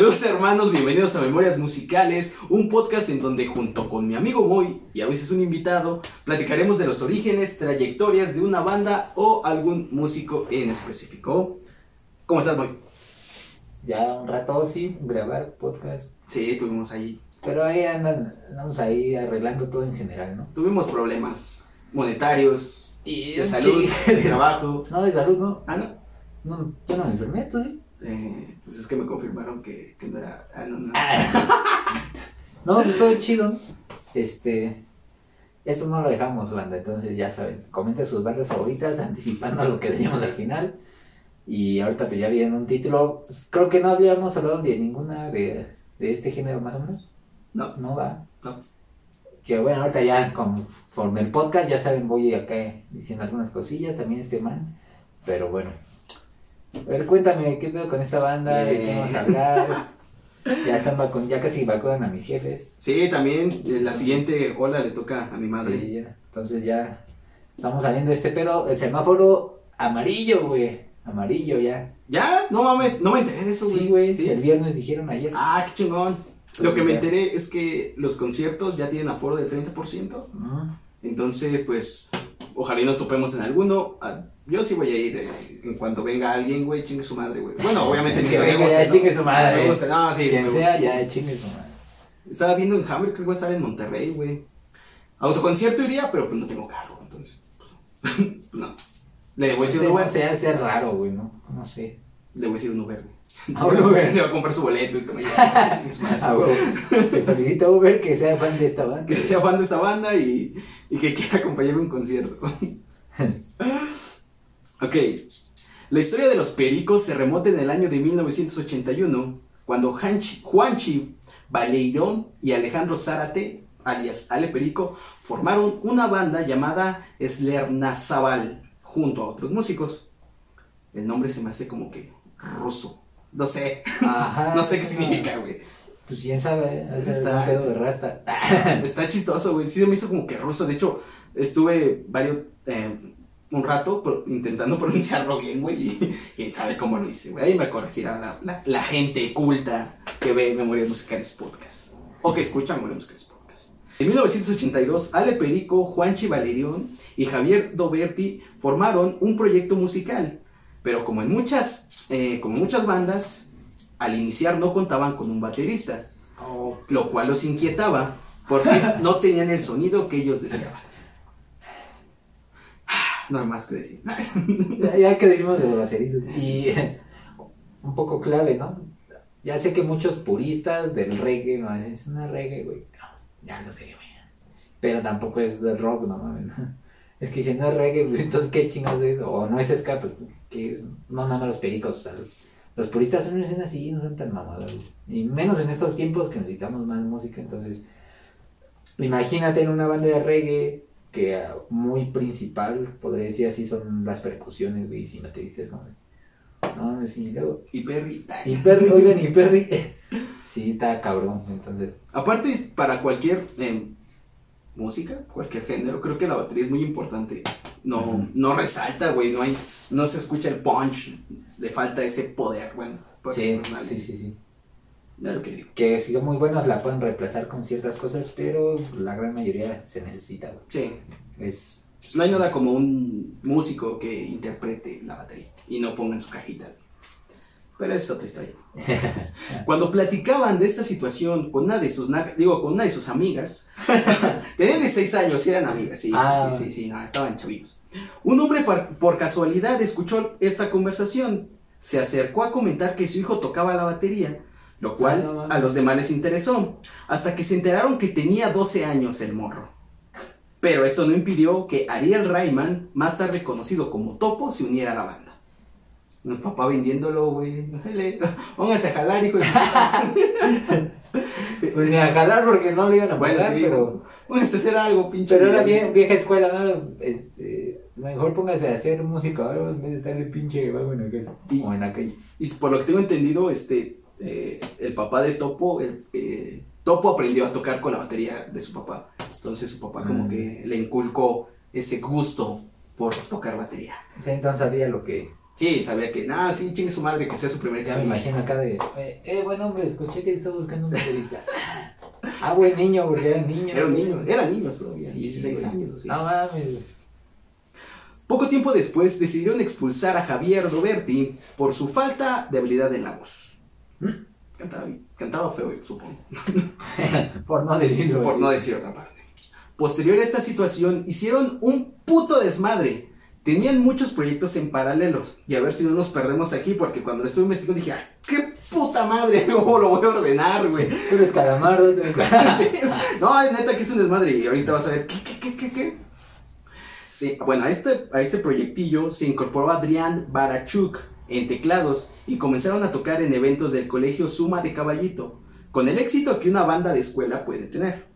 Saludos hermanos, bienvenidos a Memorias Musicales, un podcast en donde junto con mi amigo Moy y a veces un invitado platicaremos de los orígenes, trayectorias de una banda o algún músico en específico. ¿Cómo estás Moy? Ya un rato sin grabar podcast. Sí, tuvimos ahí. Pero ahí andan, andamos ahí arreglando todo en general, ¿no? Tuvimos problemas monetarios, Y de salud, de trabajo. No, de salud no. Ah, no. No, yo no me enfermé, ¿tú sí? Eh, pues es que me confirmaron que, que no era. Ah, no, no. No, pues todo chido. Este. Esto no lo dejamos, banda, entonces ya saben. Comenten sus bandas favoritas, anticipando lo que decíamos al final. Y ahorita pues ya viene un título. Creo que no habíamos hablado de ninguna de, de este género más o menos. No. No va. No. Que bueno, ahorita ya conforme el podcast, ya saben, voy acá diciendo algunas cosillas, también este man. Pero bueno. A ver, cuéntame, ¿qué pedo con esta banda? ¿De qué vamos a hablar? Ya están vacun ya casi vacunan a mis jefes. Sí, también eh, la siguiente ola le toca a mi madre. Sí, ya. Entonces ya estamos saliendo de este pedo. El semáforo amarillo, güey. Amarillo ya. ¿Ya? No mames, no me enteré de eso, güey. Sí, güey. ¿Sí? El viernes dijeron ayer. Ah, qué chingón. Lo que me enteré es que los conciertos ya tienen aforo del 30%. Ujú. Entonces, pues, ojalá y nos topemos en alguno. Ah, Yo sí voy a ir eh, en cuanto venga alguien, güey, chingue su madre, güey. Bueno, obviamente Que venga ya, ¿no? chingue su madre. Me gusta, no, sí, Quien me sea, gusta, me ya chingue su madre. Estaba viendo en Hammer, creo que va a estar en Monterrey, güey. Autoconcierto iría, pero pues no tengo carro, entonces. pues, no. Le voy a decir un No Uber. se hace raro, güey, ¿no? No sé. Le voy a decir un Uber, güey. A un Uber. Le voy a comprar su boleto y que me. Ah, huevo. Se solicita a Uber que sea fan de esta banda. que sea fan de esta banda y, y que quiera acompañarme a un concierto. ok, la historia de los pericos se remonta en el año de 1981, cuando Hanchi- Juanchi Baleirón y Alejandro Zárate, alias Ale Perico, formaron una banda llamada Slernazabal, junto a otros músicos. El nombre se me hace como que ruso. No sé, Ajá. no sé qué significa, güey. Pues quién sabe, Está- pedo de rasta. Está chistoso, güey. Sí, se me hizo como que ruso. De hecho, estuve varios. eh, un rato pro- intentando pronunciarlo bien, güey. Y quién sabe cómo lo hice, güey. Ahí me corregirá la, la, la gente culta que ve Memorias Musicales Podcast. O que escucha Memorias Musicales Podcast. En 1982, Ale Perico, Juanchi Valerión y Javier Doberti formaron un proyecto musical. Pero como en muchas, eh, como muchas bandas, al iniciar no contaban con un baterista lo cual los inquietaba porque no tenían el sonido que ellos deseaban. No hay más que decir. Ya, ya que decimos de los bateristas. Y un poco clave, ¿no? Ya sé que muchos puristas del reggae dicen, es una reggae, güey. No, ya lo sé, güey. Pero tampoco es de rock, no mames. Es que si no es reggae, pues, entonces qué chingados es. O no es ska, pues, ¿qué es? No, nada más los pericos, o sea, los, los puristas son son así, no son tan mamados. güey. Y menos en estos tiempos que necesitamos más música, entonces. Imagínate en una banda de reggae que ah, muy principal, podría decir así, son las percusiones, güey, sin bateristas, ¿no? No, sí, luego. Y Perry. Y Perry, oigan, y Perry. Sí, está cabrón, entonces. Aparte, para cualquier eh, música, cualquier género, creo que la batería es muy importante. No, no resalta, güey. No hay, no se escucha el punch. Le falta ese poder, bueno. pues, Sí, sí, sí, sí. Lo que digo. Que si son muy buenos la pueden reemplazar con ciertas cosas, pero la gran mayoría se necesita, güey. Sí. Es. No hay nada como un músico que interprete la batería y no ponga en su cajita. Pero es otra historia. Cuando platicaban de esta situación con una de sus, digo, con una de sus amigas, tenían 16 años, eran amigas, sí, Ah. sí, sí, sí, no, estaban chavitos. Un hombre por casualidad escuchó esta conversación, se acercó a comentar que su hijo tocaba la batería, lo Ah, cual mames. a los demás les interesó, hasta que se enteraron que tenía 12 años el morro. Pero esto no impidió que Ariel Rayman, más tarde conocido como Topo, se uniera a la banda. Mi papá vendiéndolo, güey. Dale, Póngase a jalar, hijo de Pues ni a jalar porque no le iban a Bueno, pagar, sí, pero. Póngase a hacer algo, pinche. Pero era bien, vieja escuela, ¿no? Este. Mejor póngase a hacer música ahora en vez de estar el pinche vago en la casa. Y- O en la calle. Y por lo que tengo entendido, este, eh, el papá de Topo, el, eh, Topo aprendió a tocar con la batería de su papá. Entonces su papá como Mm. que le inculcó ese gusto por tocar batería. Sí, entonces sabía lo que. Sí, sabía que, nada, sí, chingue su madre, que sea su primera Ya me imagino acá de, eh, eh, buen hombre, escuché que está buscando un baterista. ah, buen niño, porque era niño. Era un niño, era niño todavía, Sí, 16 güey. años. o sí. No mames. Poco tiempo después decidieron expulsar a Javier Doberti por su falta de habilidad en la voz. Cantaba, cantaba feo, supongo. Por no decirlo. por no decir otra parte. Posterior a esta situación, hicieron un puto desmadre. Tenían muchos proyectos en paralelos. Y a ver si no nos perdemos aquí, porque cuando lo estuve investigando dije, "Ah, ¡qué puta madre! ¿Cómo lo voy a ordenar, güey? Tú eres calamardo. tú eres- Sí. No, neta que es un desmadre. Y ahorita vas a ver, ¿qué, qué, qué, qué, qué? Sí, bueno, a este, a este proyectillo se incorporó Adrián Barachuk en teclados y comenzaron a tocar en eventos del colegio Suma de Caballito, con el éxito que una banda de escuela puede tener.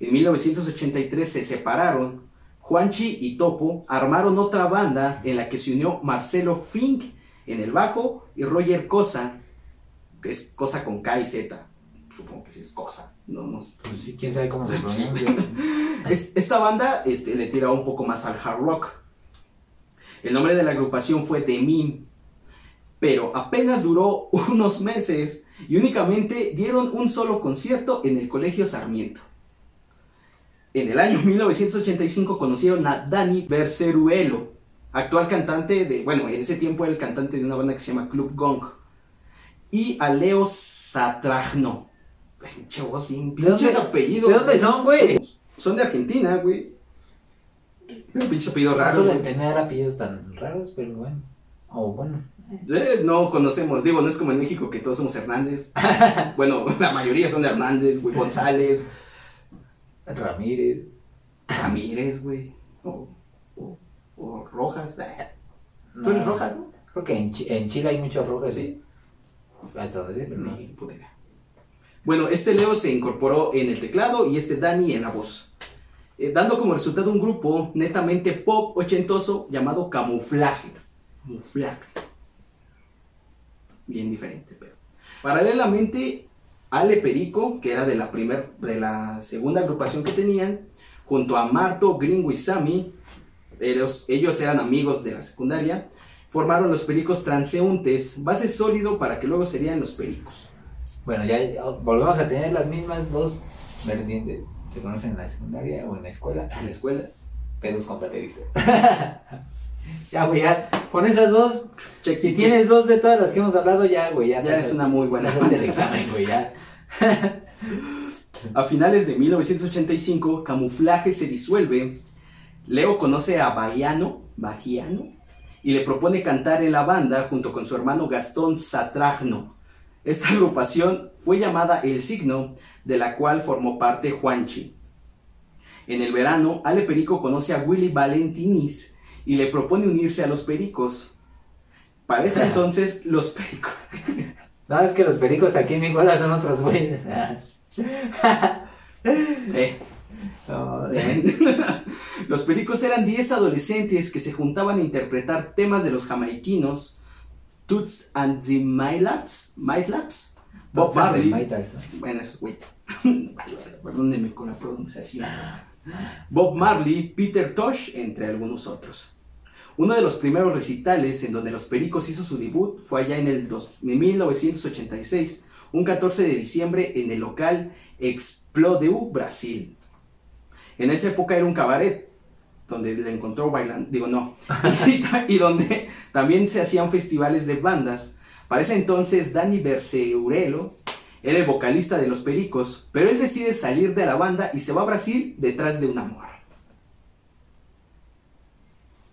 En 1983 se separaron, Juanchi y Topo armaron otra banda en la que se unió Marcelo Fink en el bajo y Roger Cosa, que es Cosa con K y Z, supongo que sí es Cosa, no, no sé. Pues sí, quién sabe cómo se pronuncia. Es- esta banda este, le tiraba un poco más al hard rock. El nombre de la agrupación fue The Meme, pero apenas duró unos meses y únicamente dieron un solo concierto en el Colegio Sarmiento. En el año 1985 conocieron a Dani Berceruelo, actual cantante de, bueno, en ese tiempo era el cantante de una banda que se llama Club Gong, y a Leo Satragno. Pinche voz bien, ¿De dónde- pinches apellidos. ¿De dónde son, güey? Son de Argentina, güey. Un pinche apellido No raro. suelen tener apellidos tan raros, pero bueno. O bueno. Eh, no conocemos, digo, no es como en México que todos somos Hernández. bueno, la mayoría son de Hernández, güey, González, Ramírez. Ramírez, güey. O, o, o Rojas. Tú eres. Rojas, ¿no? Creo que en, en Chile hay muchos rojos, Sí. sí. Hasta donde pero no. Idea. Bueno, este Leo se incorporó en el teclado y este Dani en la voz. eh, dando como resultado un grupo netamente pop ochentoso llamado Camuflaje. Camuflaje. Bien diferente, pero. Paralelamente, Ale Perico, que era de la primer, de la segunda agrupación que tenían, junto a Marto, Gringo y Sammy, ellos, ellos eran amigos de la secundaria, formaron los Pericos Transeúntes, base sólido para que luego serían los Pericos. Bueno, ya volvemos a tener las mismas dos vertientes. Se conocen en la secundaria o en la escuela. En la escuela. Pedos con baterista. ya, güey, ya. Con esas dos, Check, si check. tienes dos de todas las que hemos hablado, ya, güey, ya. Ya es una muy buena. El examen, güey, ya. A finales de 1985, Camuflaje se disuelve. Leo conoce a Bahiano, Bahiano y le propone cantar en la banda junto con su hermano Gastón Satragno. Esta agrupación fue llamada El Signo, de la cual formó parte Juanchi. En el verano, Ale Perico conoce a Willy Valentinis y le propone unirse a los Pericos. Para ese entonces, los Pericos... No, es que los pericos aquí en mi escuela son otros, güey. No, Bien. Los Pericos eran 10 adolescentes que se juntaban a interpretar temas de los jamaiquinos, Toots and the Mylaps, Mylaps, Bob Marley. Bueno, eso es güey. Perdónenme con la pronunciación. Bob Marley, Peter Tosh, entre algunos otros. Uno de los primeros recitales en donde los Pericos hizo su debut fue allá en el dos- en 1986, un 14 de diciembre en el local Explodeu, Brasil. En esa época era un cabaret donde le encontró bailando, digo no, y, donde también se hacían festivales de bandas. Para ese entonces Dani Berceurelo era el vocalista de Los Pericos, pero él decide salir de la banda y se va a Brasil detrás de un amor.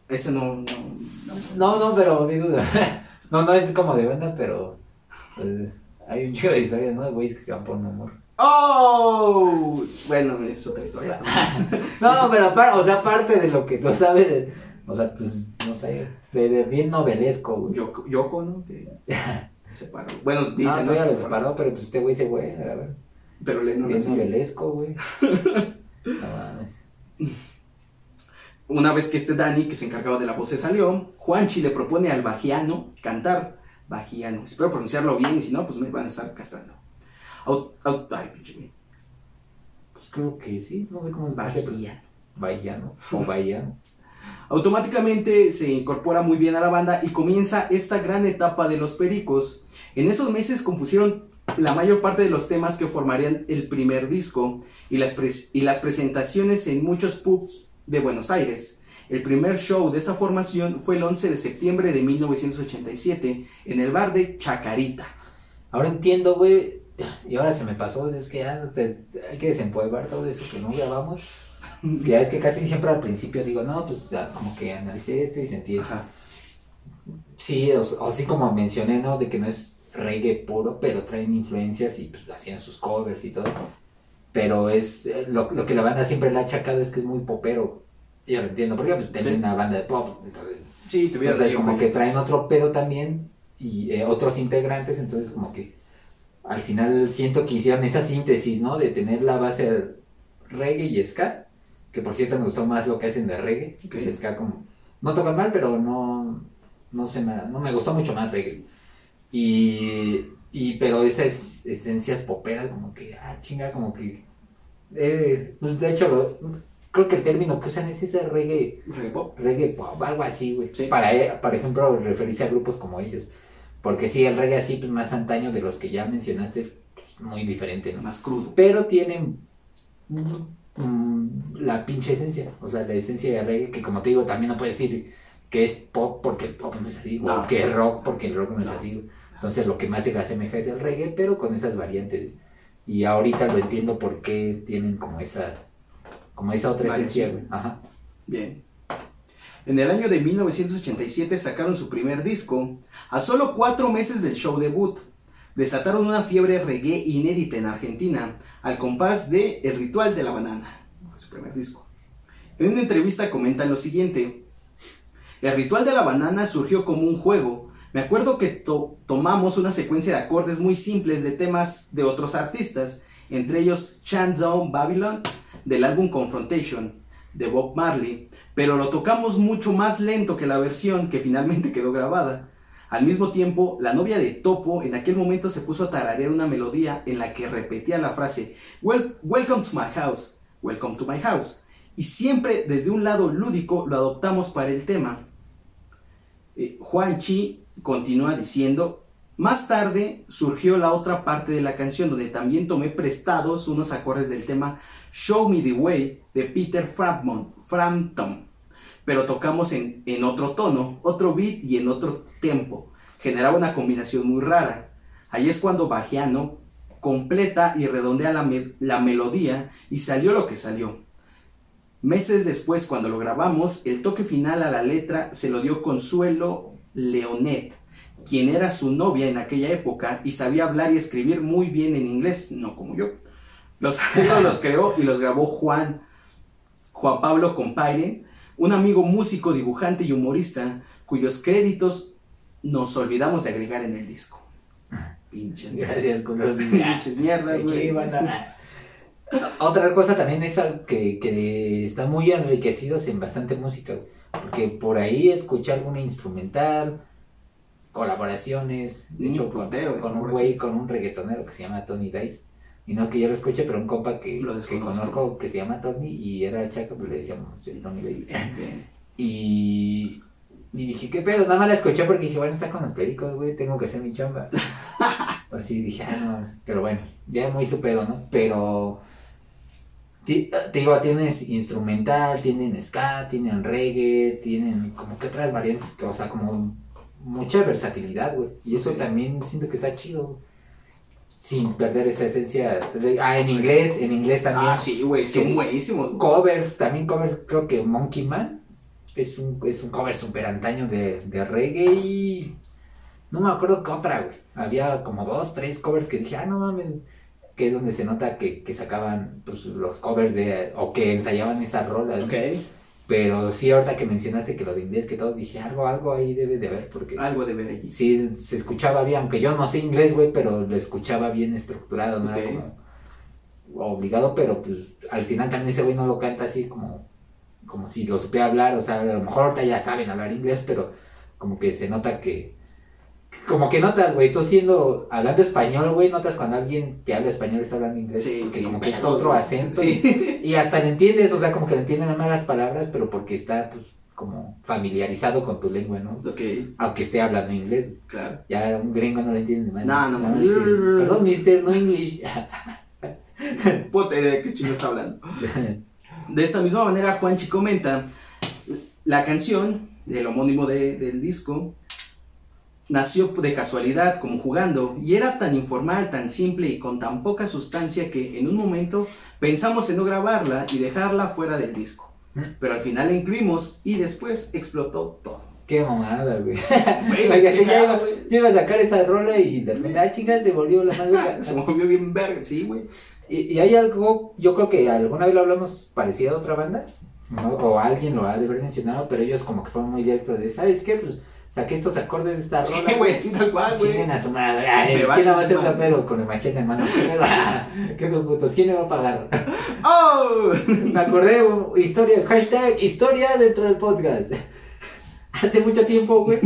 Ese no, no, no. No, no, pero digo, no, no es como de banda, pero pues, hay un chico de historias, ¿no? Güeyes que se van por un amor. ¡Oh! Bueno, es otra historia. No, pero aparte, o sea, aparte de lo que tú sabes, o sea, pues, no sé, de, de bien novelesco, güey. Yoko, Yoko, ¿no? Que separó. Bueno, dicen, no, ¿no? ya lo se separó, pero pues este güey se fue, a ver. Pero le no razón. novelesco, güey. No mames. Una vez que este Dani, que se encargaba de la voz, se salió, Juanchi le propone al Bajiano cantar. Bajiano. Espero pronunciarlo bien y si no, pues me van a estar castrando. Aut- aut- ay, pinche. Pues creo que sí, no sé cómo pero- Bajiano. Bahiano, o Bahiano. Automáticamente se incorpora muy bien a la banda y comienza esta gran etapa de los Pericos. En esos meses compusieron la mayor parte de los temas que formarían el primer disco y las, y las presentaciones en muchos pubs de Buenos Aires. El primer show de esta formación fue el 11 de septiembre de 1987 en el bar de Chacarita. Ahora entiendo, güey. Y ahora se me pasó, es que ya te- hay que desempolvar todo eso que no grabamos. Ya es que casi siempre al principio digo, no, pues ya como que analicé esto y sentí eso. Ajá. Sí, o así como mencioné, ¿no? De que no es reggae puro, pero traen influencias y pues hacían sus covers y todo. Pero es eh, lo, lo que la banda siempre le ha achacado es que es muy popero. Yo lo entiendo, porque pues Sí. una banda de pop. Entonces, Sí, te entonces como que traen otro pedo también y eh, otros integrantes, entonces como que al final siento que hicieron esa síntesis, ¿no? De tener la base reggae y ska, que por cierto me gustó más lo que hacen de reggae, Ok. que el ska como no tocan mal, pero no no se me no me gustó mucho más reggae. Y y pero esencias poperas como que ah chinga como que eh, pues de hecho lo- creo que el término que usan es ese reggae Reggae pop. reggae pop, algo así, güey. Sí. Para, eh, por ejemplo, referirse a grupos como ellos. Porque sí, el reggae así, pues más antaño de los que ya mencionaste es pues, muy diferente, ¿no? Más crudo. Pero tienen mm, la pinche esencia, o sea, la esencia de reggae, que como te digo, también no puedes decir que es pop porque el pop no es así, No. o que es rock porque el rock no, es No. así. Entonces, lo que más se asemeja es el reggae, pero con esas variantes. Y ahorita lo entiendo por qué tienen como esa, como esa otra esencia. Ajá. Bien. En el año de 1987 sacaron su primer disco. A solo cuatro meses del show debut, desataron una fiebre reggae inédita en Argentina al compás de El Ritual de la Banana. Fue su primer disco. En una entrevista comentan lo siguiente. El Ritual de la Banana surgió como un juego. Me acuerdo que to- tomamos una secuencia de acordes muy simples de temas de otros artistas, entre ellos Down Babylon del álbum Confrontation de Bob Marley, pero lo tocamos mucho más lento que la versión que finalmente quedó grabada. Al mismo tiempo, la novia de Topo en aquel momento se puso a tararear una melodía en la que repetía la frase "Wel- Welcome to my house, welcome to my house. Y siempre desde un lado lúdico lo adoptamos para el tema. Eh, Juan Chi continúa diciendo, más tarde surgió la otra parte de la canción donde también tomé prestados unos acordes del tema Show Me the Way de Peter Frampton, pero tocamos en, en otro tono, otro beat y en otro tempo. Generaba una combinación muy rara. Ahí es cuando Bajiano completa y redondea la, la melodía y salió lo que salió. Meses después, cuando lo grabamos, el toque final a la letra se lo dio Consuelo Leonet, quien era su novia en aquella época y sabía hablar y escribir muy bien en inglés, no como yo. Los arreglos los creó y los grabó Juan, Juan Pablo Compaire, un amigo músico, dibujante y humorista, cuyos créditos nos olvidamos de agregar en el disco. Pinches Gracias, culos. Pinches mierdas, güey. Otra cosa también es que, que están muy enriquecidos en bastante música, güey. Porque por ahí escuché alguna instrumental, colaboraciones, de Un hecho con, un güey, con un reggaetonero que se llama Tony Dice, y no que yo lo escuche, pero un compa que, Lo que conozco que se llama Tony y era chaco, pues le decíamos Tony Dice. Y, y dije, ¿qué pedo? Nada más la escuché porque dije, bueno, está con los pericos, güey, tengo que hacer mi chamba. Así dije, ah, no, pero bueno, ya muy su pedo, ¿no? Pero, te digo, tienes instrumental, tienen ska, tienen reggae, tienen como que otras variantes, o sea, como mucha versatilidad, güey. Y eso también siento que está chido. Sin perder esa esencia. Ah, en inglés, en inglés también Ah, sí, güey, son buenísimos. covers, también covers, creo que Monkey Man es un, es un cover super antaño de, de reggae y no me acuerdo qué otra, güey. Había como dos, tres covers que dije, ah, no mames, que es donde se nota que, que sacaban pues, los covers de, o que ensayaban esas rolas. Pero sí, ahorita que mencionaste que lo de inglés, que todo, dije, algo, algo ahí debe de haber, porque algo de ver allí. sí se escuchaba bien, aunque yo no sé inglés, güey, pero lo escuchaba bien estructurado, no era como obligado, pero pues al final también ese güey no lo canta así como, como si lo supiera hablar, o sea, a lo mejor ahorita ya saben hablar inglés, pero como que se nota que, como que notas, güey, tú siendo, hablando español, güey, notas cuando alguien que habla español está hablando inglés, Sí, porque como que es otro acento, Sí. y, y hasta le entiendes, o sea, como que le entienden las malas palabras, pero porque está, pues, como familiarizado con tu lengua, ¿no? Ok, Aunque esté hablando inglés. claro. Ya un gringo no lo entiende más. No, no, no. Perdón, mister, no English. Puta idea de qué chino está hablando. De esta misma manera, Juanchi comenta, la canción, el homónimo de- del disco, nació de casualidad, como jugando, y era tan informal, tan simple y con tan poca sustancia que en un momento pensamos en no grabarla y dejarla fuera del disco. Pero al final la incluimos y después explotó todo. Qué mamada, güey. Güey, que ya iba, yo iba a sacar esa rola y de repente, ah, chinga, se volvió la madre. Se movió bien verga, sí, güey. Y, y hay algo, yo creo que alguna vez lo hablamos parecido a otra banda, ¿no? o alguien lo ha de haber mencionado, pero ellos como que fueron muy directos de, ¿sabes qué? Pues saqué estos acordes de esta rola. Güey, sí, tal cual, güey. Chinguen a su madre. Ay, ¿Quién vale la va a hacer la pedo con el machete en mano? ¿Qué putos? ¿Quién le va a pagar? ¡Oh! Me acordé, historia, hashtag historia dentro del podcast. Hace mucho tiempo, güey.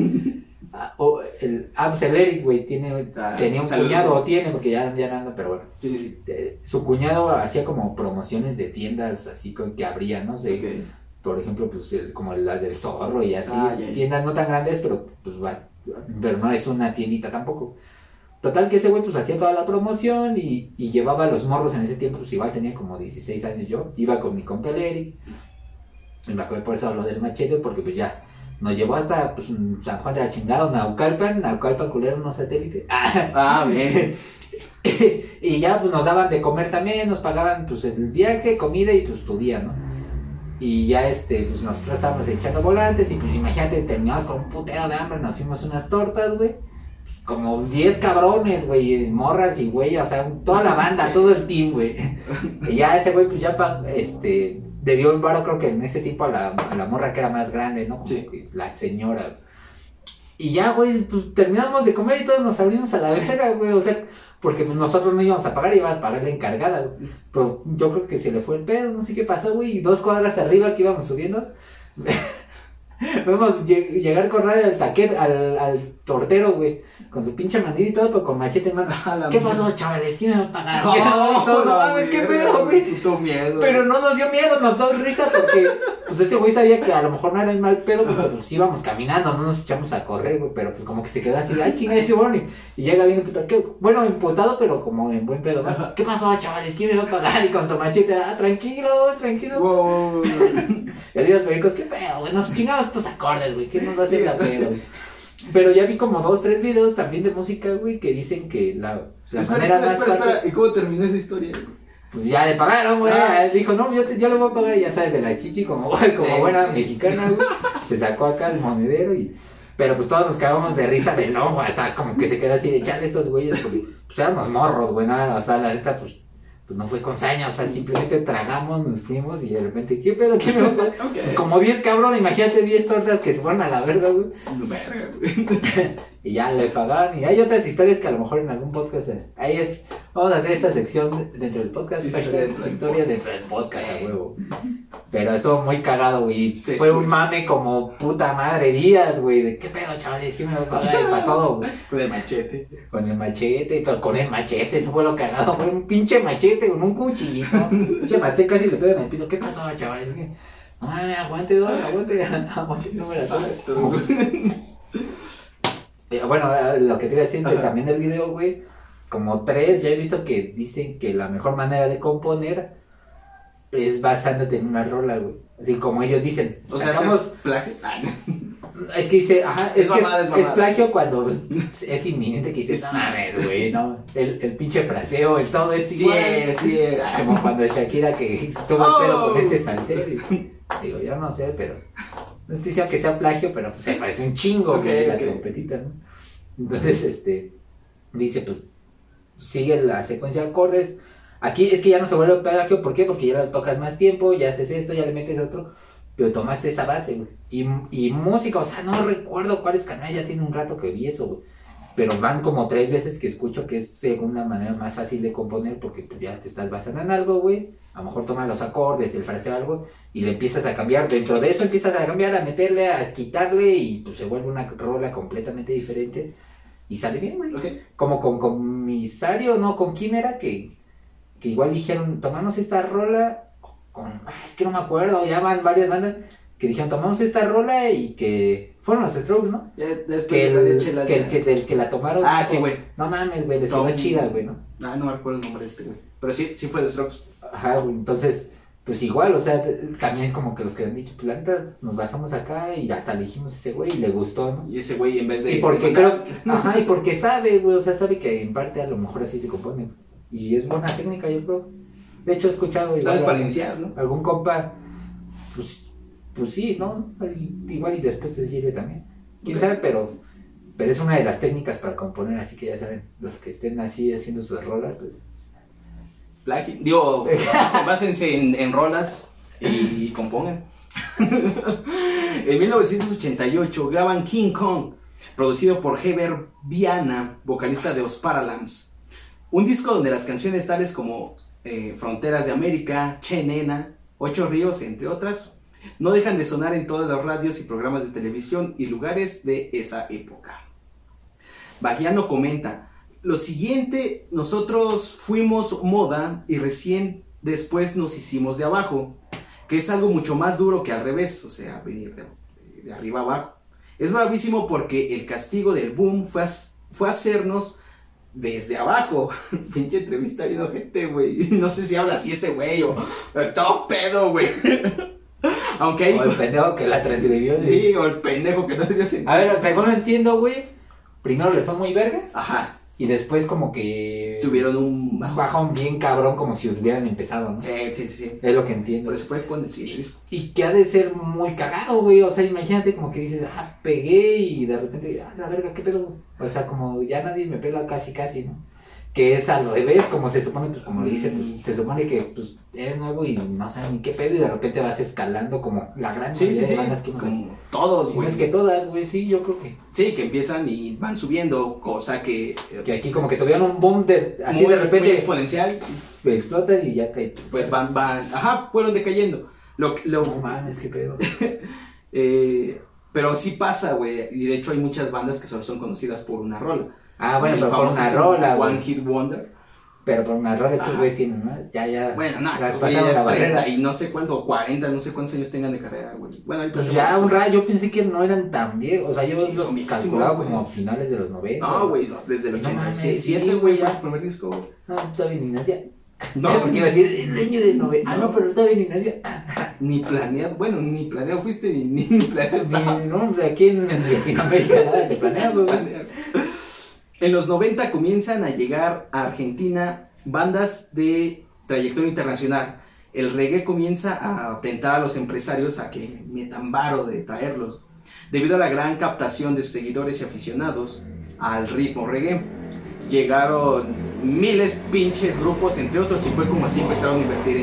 ah, o el Amsel Eric, güey, tiene, Ah, tenía un saludos. cuñado, o tiene, porque ya, ya no anda, pero bueno. Sí, sí, eh, su cuñado hacía como promociones de tiendas así con, que abría, no sé, sí. Por ejemplo, pues el- como las del zorro y así, Ah, tiendas no tan grandes, pero pues vas, pero no es una tiendita tampoco. Total que ese güey pues hacía toda la promoción y, y llevaba a los morros en ese tiempo, pues igual tenía como 16 años yo, iba con mi compa Eric, y me acuerdo por eso lo del machete, porque pues ya, nos llevó hasta pues, San Juan de la Chingada, Naucalpan, Naucalpan culero, no satélite. Ah, bien. y ya pues nos daban de comer también, nos pagaban pues el viaje, comida y pues tu día, ¿no? Y ya este, pues nosotros estábamos echando volantes y pues imagínate, terminamos con un putero de hambre, nos fuimos unas tortas, güey. Como 10 cabrones, güey, morras y güey, o sea, toda la banda, todo el team, güey. Y ya ese güey pues ya pa- este, le dio el varo creo que en ese tiempo a la, a la morra que era más grande, ¿no? Como Sí. que la señora. Y ya, güey, pues terminamos de comer y todos nos abrimos a la verga, güey, o sea, porque pues nosotros no íbamos a pagar, iba a pagar la encargada. Pero yo creo que se le fue el pedo, no sé qué pasó, güey, y dos cuadras arriba que íbamos subiendo. Vemos lle- llegar con radio al taquet, al, al tortero, güey, con su pinche mandil y todo, pero con machete en mano. ¿Qué pasó, chavales? ¿Quién me va a pagar? No, todo, no mames, qué pedo, güey. Puto miedo. Pero no nos dio miedo, nos dio risa porque pues ese güey sabía que a lo mejor no era el mal pedo porque pues íbamos caminando, no nos echamos a correr, güey, pero pues como que se quedó así, ay chinga ese bueno y, y llega bien emputado, ¿qué? bueno, emputado pero como en buen pedo, ¿no? ¿qué pasó chavales? ¿Quién me va a pagar? Y con su machete, ah, tranquilo, tranquilo. Wow, wow, wow. Y así los pericos, ¿qué pedo, güey? Nos chingamos estos acordes, güey, ¿qué nos va a hacer la pedo? Pero ya vi como dos, tres videos también de música, güey, que dicen que la, la espera, manera espera, más espera. ¿Y cómo terminó esa historia? pues ya le pagaron, güey. Ah. Dijo, no, yo, te, yo le voy a pagar, ya sabes, de la chichi, como, como buena mexicana, güey. Se sacó acá el monedero y. Pero pues todos nos cagamos de risa de no, güey. Hasta como que se queda así de echarle estos güeyes, porque pues éramos morros, güey. Nada, o sea, la neta, pues, pues no fue con saña, o sea, simplemente tragamos, nos fuimos y de repente, ¿qué pedo? ¿Qué me va a pagar? Ok. Pues como 10 cabrón, imagínate 10 tortas que se fueron a la verga, güey. Verga, güey. Y ya le pagaron. Y hay otras historias que a lo mejor en algún podcast. eh, Ahí es. Vamos a hacer esa sección de- dentro del podcast. Historia dentro historias dentro del podcast, a huevo. Pero estuvo muy cagado, güey. Sí, Fue sí, un mame como puta madre días, güey. De qué pedo, chavales, ¿quién me va a pagar? Para todo, güey. Con el machete. Con el machete, pero con el machete, eso fue lo cagado, güey. Un pinche machete con un cuchillito. pinche machete casi le pega en el piso. ¿Qué pasó, chavales? No mames, aguante, dos, aguante. aguante, no me la. Eh, Bueno, eh, lo que te iba a decir también del video, güey. Como tres, ya he visto que dicen que la mejor manera de componer es basándote en una rola, güey. Así como ellos dicen. O sea, sacamos- plagio. Es que dice, ajá, es, Es que mamada, es, es mamada. es plagio cuando es inminente que dices, Sí. no mames, güey, no. El, el pinche fraseo, el todo es Sí, igual. sí. Como cuando Shakira que tuvo el pedo Oh. con este salsero. y- Digo, yo no sé, pero. No estoy diciendo que sea plagio, pero pues se parece un chingo, Ok, güey, la ok. trompetita, ¿no? Entonces, este. Dice, pues. Sigue la secuencia de acordes. Aquí es que ya no se vuelve plagio, ¿por qué? Porque ya lo tocas más tiempo, ya haces esto, ya le metes otro. Pero tomaste esa base, güey. Y, y música, o sea, no recuerdo cuáles canales, ya tiene un rato que vi eso, güey. Pero van como tres veces que escucho que es según una manera más fácil de componer porque pues, ya te estás basando en algo, güey. A lo mejor tomas los acordes, el fraseo, algo, y le empiezas a cambiar. Dentro de eso empiezas a cambiar, a meterle, a quitarle, y pues se vuelve una rola completamente diferente. Y sale bien, güey. Como con comisario, no, con quién era que, que igual dijeron, tomamos esta rola con, ah, es que no me acuerdo, ya van varias bandas que dijeron, tomamos esta rola y que fueron los Strokes, ¿no? Ya Que de el, chelas que, ya- el que, del que la tomaron. Ah, sí, güey. No mames, güey, les quedó chida, güey, ¿no? Ah, no me acuerdo el nombre de este, güey. Pero sí, sí fue de Strokes. Ajá, güey, entonces, pues igual, o sea, también es como que los que han dicho, pues la neta, nos basamos acá y hasta elegimos ese güey y le gustó, ¿no? Y ese güey, en vez de. Y porque de creo, ajá, y porque sabe, güey, o sea, sabe que en parte a lo mejor así se compone. Y es buena técnica, yo creo. De hecho, he escuchado igual vez para a- iniciar, ¿no? algún compa, pues, pues sí, ¿no? Igual y después te sirve también. Quién sabe, pero, pero es una de las técnicas para componer, así que ya saben, los que estén así haciendo sus rolas, pues. Plagio. Digo, básense- en, en rolas y, compongan. en 1988 graban King Kong, producido por Heber Viana, vocalista de Os Paralams. Un disco donde las canciones tales como eh, Fronteras de América, Che Nena, Ocho Ríos, entre otras, no dejan de sonar en todas las radios y programas de televisión y lugares de esa época. Bagiano comenta, lo siguiente, nosotros fuimos moda y recién después nos hicimos de abajo, que es algo mucho más duro que al revés, o sea, venir de, de arriba abajo. Es bravísimo porque el castigo del boom fue, fue hacernos desde abajo. Pinche entrevista viendo gente, güey. No sé si habla así ese güey o está pedo, güey. Aunque hay... O el pendejo que la transcribió. Sí, o el pendejo que no le dio sentido. A ver, según lo entiendo, güey, primero les fue muy verga Ajá, y después como que... tuvieron un bajón. bajón bien cabrón como si hubieran empezado, ¿no? Sí, sí, sí. Es lo que entiendo. Por eso fue con el disco. Y que ha de ser muy cagado, güey. O sea, imagínate como que dices, ah, pegué y de repente, ah, la verga, qué pedo. O sea, como ya nadie me pela casi, casi, ¿no? Que es al revés, como se supone, pues como dice, pues se supone que pues eres nuevo y no sabes ni qué pedo y de repente vas escalando como la gran Sí, sí, mayoría sí. de bandas que hemos Como todos, no güey. es que todas, güey, sí, yo creo que, Sí, que empiezan y van subiendo, cosa que. que aquí como que tuvieron un boom de, así muy- de muy repente exponencial, explotan y ya cae. pues van, van. Ajá, fueron decayendo. Lo, lo, No mames, qué pedo. eh, pero sí pasa, güey. Y de hecho hay muchas bandas que solo son conocidas por una rola. Ah, bueno, El pero por una rola, One güey. Hit Wonder. Pero por una rola estos güeyes tienen, ¿no? Ya, ya. Bueno, no, traspasaron güeyes la ya 30 barrera. y no sé cuánto, 40, no sé cuántos años tengan de carrera, güey. Bueno, Pues ya un rayo, yo pensé que no eran tan viejos. O sea, yo Sí, viejísimos, calculaba güey. como a finales de los 90. No, güey, no, desde el No mames, 87, sí, güey, güey, ya. primer disco, güey. No, todavía ni nacía. No, No, porque iba a decir el año de 90. Ah, No. no, pero todavía ni nacía. ni planeado, bueno, ni planeado fuiste, ni, ni, planeado. Ni, no, aquí en, en Latinoamérica nada se planea, güey. En los 90 comienzan a llegar a Argentina bandas de trayectoria internacional. El reggae comienza a tentar a los empresarios a que metan varo de traerlos. Debido a la gran captación de sus seguidores y aficionados al ritmo reggae, llegaron miles pinches grupos, entre otros, y fue como así empezaron a invertir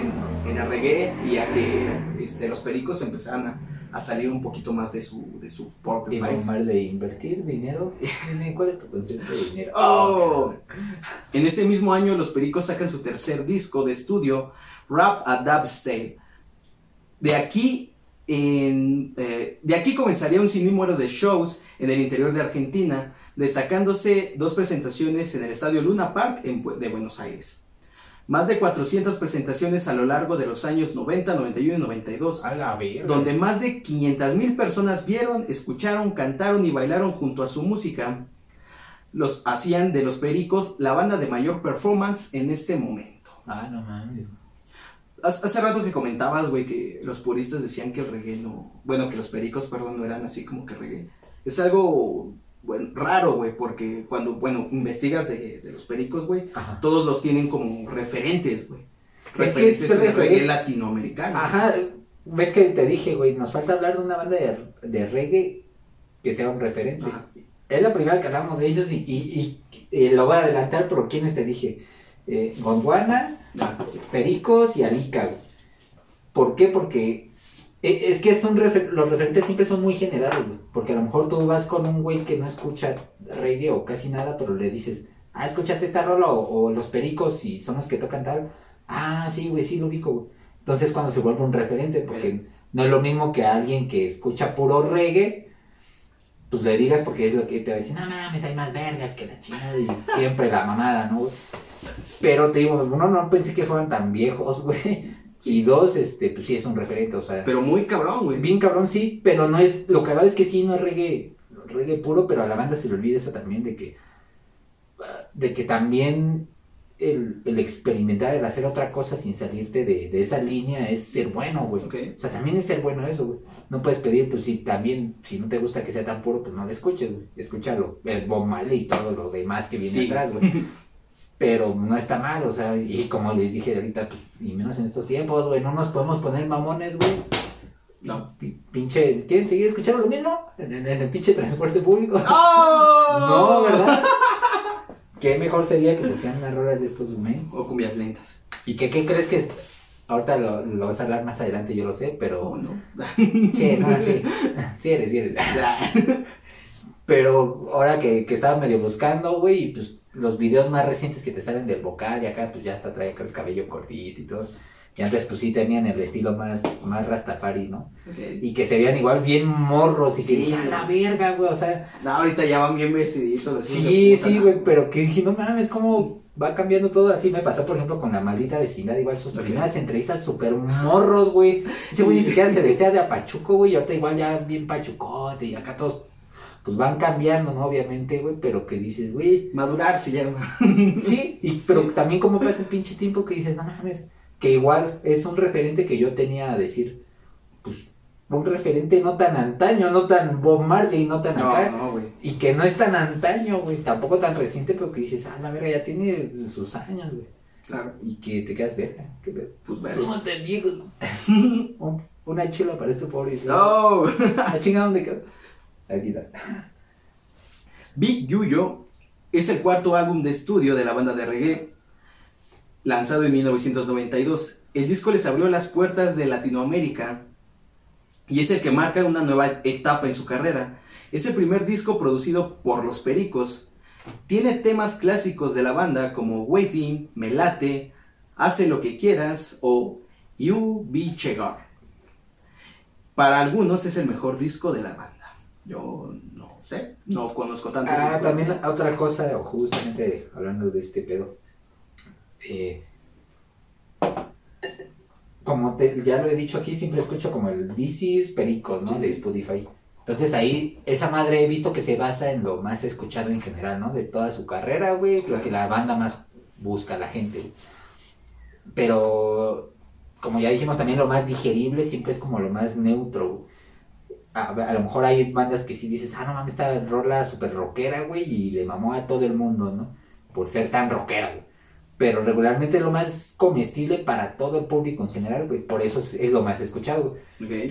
en, el reggae y a que este, los pericos empezaran a, a salir un poquito más de su, de su propio Y país. mal de invertir dinero. ¿Cuál es tu concepto de dinero? Oh. En este mismo año, los Pericos sacan su tercer disco de estudio, Rap a Dub State. De aquí, en, eh, de aquí comenzaría un sinnúmero de shows en el interior de Argentina, destacándose dos presentaciones en el Estadio Luna Park en de Buenos Aires. Más de 400 presentaciones a lo largo de los años 90, 91 y 92, A la verga. donde más de 500 mil personas vieron, escucharon, cantaron y bailaron junto a su música. Los hacían de los Pericos la banda de mayor performance en este momento. Ah, no mames. Hace hace rato que comentabas, güey, que los puristas decían que el reggae no... Bueno, que los Pericos, perdón, no eran así como que reggae. Es algo, bueno, raro, güey, porque cuando, bueno, investigas de, de los Pericos, güey, todos los tienen como referentes, güey. Es que Referentes es de reggae latinoamericano. Ajá, ves que te dije, güey, nos falta hablar de una banda de, de reggae que sea un referente. Ajá. Es la primera que hablamos de ellos y, y, y- y lo voy a adelantar, pero ¿quiénes te dije? Eh, Gondwana, Ah, Pericos y Alica, güey. ¿Por qué? Porque es que son refer- los referentes siempre son muy generales, güey. Porque a lo mejor tú vas con un güey que no escucha reggae o casi nada, pero le dices, ah, escúchate esta rola o, o los Pericos y son los que tocan tal. Ah, sí, güey, sí lo ubico, güey. Entonces cuando se vuelve un referente, porque no es lo mismo que alguien que escucha puro reggae, pues le digas porque es lo que te va a decir, no mames, hay más vergas que la chingada y siempre la mamada, ¿no, güey? Pero te digo, uno no pensé que fueran tan viejos, güey. Y dos, este, pues sí es un referente, o sea. Pero muy cabrón, güey. Bien cabrón, sí, pero no es. Lo cagado es que sí, no es reggae, reggae puro, pero a la banda se le olvida eso también de que. De que también el, el experimentar, el hacer otra cosa sin salirte de, de esa línea es ser bueno, güey. O sea, también es ser bueno eso, güey. No puedes pedir, pues si también, si no te gusta que sea tan puro, pues no lo escuches, güey. Escúchalo. El Bob Marley y todo lo demás que viene Sí. atrás, güey. Pero no está mal, o sea, y como les dije ahorita, pues, y menos en estos tiempos, güey, no nos podemos poner mamones, güey. No. Pi- Pinche, ¿quieren seguir escuchando lo mismo? En, en- en el pinche transporte público. ¡Oh! No, ¿verdad? Qué mejor sería que pusieran unas rolas de estos, güey. O cumbias lentas. ¿Y qué, qué crees que es? Ahorita lo, lo vas a hablar más adelante, yo lo sé, pero... Oh, no. Sí, no, sí. Sí eres, sí eres. Pero ahora que, que estaba medio buscando, güey, y pues los videos más recientes que te salen del vocal y acá, pues ya hasta trae el cabello cortito y todo. Y antes, pues sí tenían el estilo más, más rastafari, ¿no? Y que se veían igual bien morros y que Sí, dije, a la verga, güey, o sea. No, ahorita ya van bien vestidizos. así, Sí, puta sí, güey, pero que dije, no mames, cómo va cambiando todo así. Me pasó, por ejemplo, con la maldita vecindad, igual sus Ok. primeras entrevistas súper morros, güey. Ese güey ni siquiera se vestía de apachuco, güey, y ahorita igual ya bien pachucote, y acá todos, pues van cambiando, ¿no? Obviamente, güey, pero que dices, güey, Madurar se llama. sí, y, pero también como pasa el pinche tiempo que dices, no mames, que igual es un referente que yo tenía a decir, pues, un referente no tan antaño, no tan Bob Marley, no tan No, acá. no, güey. Y que no es tan antaño, güey, tampoco tan reciente, pero que dices, ah, la verga, ya tiene sus años, güey. Claro. Y que te quedas verga. pedo. Pues bueno. Somos de viejos. Un- Una chula para este pobre. No. ¿A chingada dónde quedó? Big Yuyo es el cuarto álbum de estudio de la banda de reggae, lanzado en 1992. El disco les abrió las puertas de Latinoamérica y es el que marca una nueva etapa en su carrera. Es el primer disco producido por Los Pericos. Tiene temas clásicos de la banda como Waving, Me Late, Hace lo que quieras o You Be Chegar. Para algunos es el mejor disco de la banda. Yo no sé, no conozco tantos Ah, también otra cosa, justamente hablando de este pedo. Eh, como te- ya lo he dicho aquí, siempre escucho como el This Pericos, ¿no? Sí, De. Spotify. Entonces ahí, esa madre he visto que se basa en lo más escuchado en general, ¿no? De toda su carrera, güey, lo Claro. que la banda más busca la gente. Pero, como ya dijimos, también lo más digerible siempre es como lo más neutro. A, a lo mejor hay bandas que sí dices, ah, no mames, esta rola súper rockera, güey, y le mamó a todo el mundo, ¿no? Por ser tan rockera, güey. Pero regularmente es lo más comestible para todo el público en general, güey. Por eso es, es lo más escuchado, güey.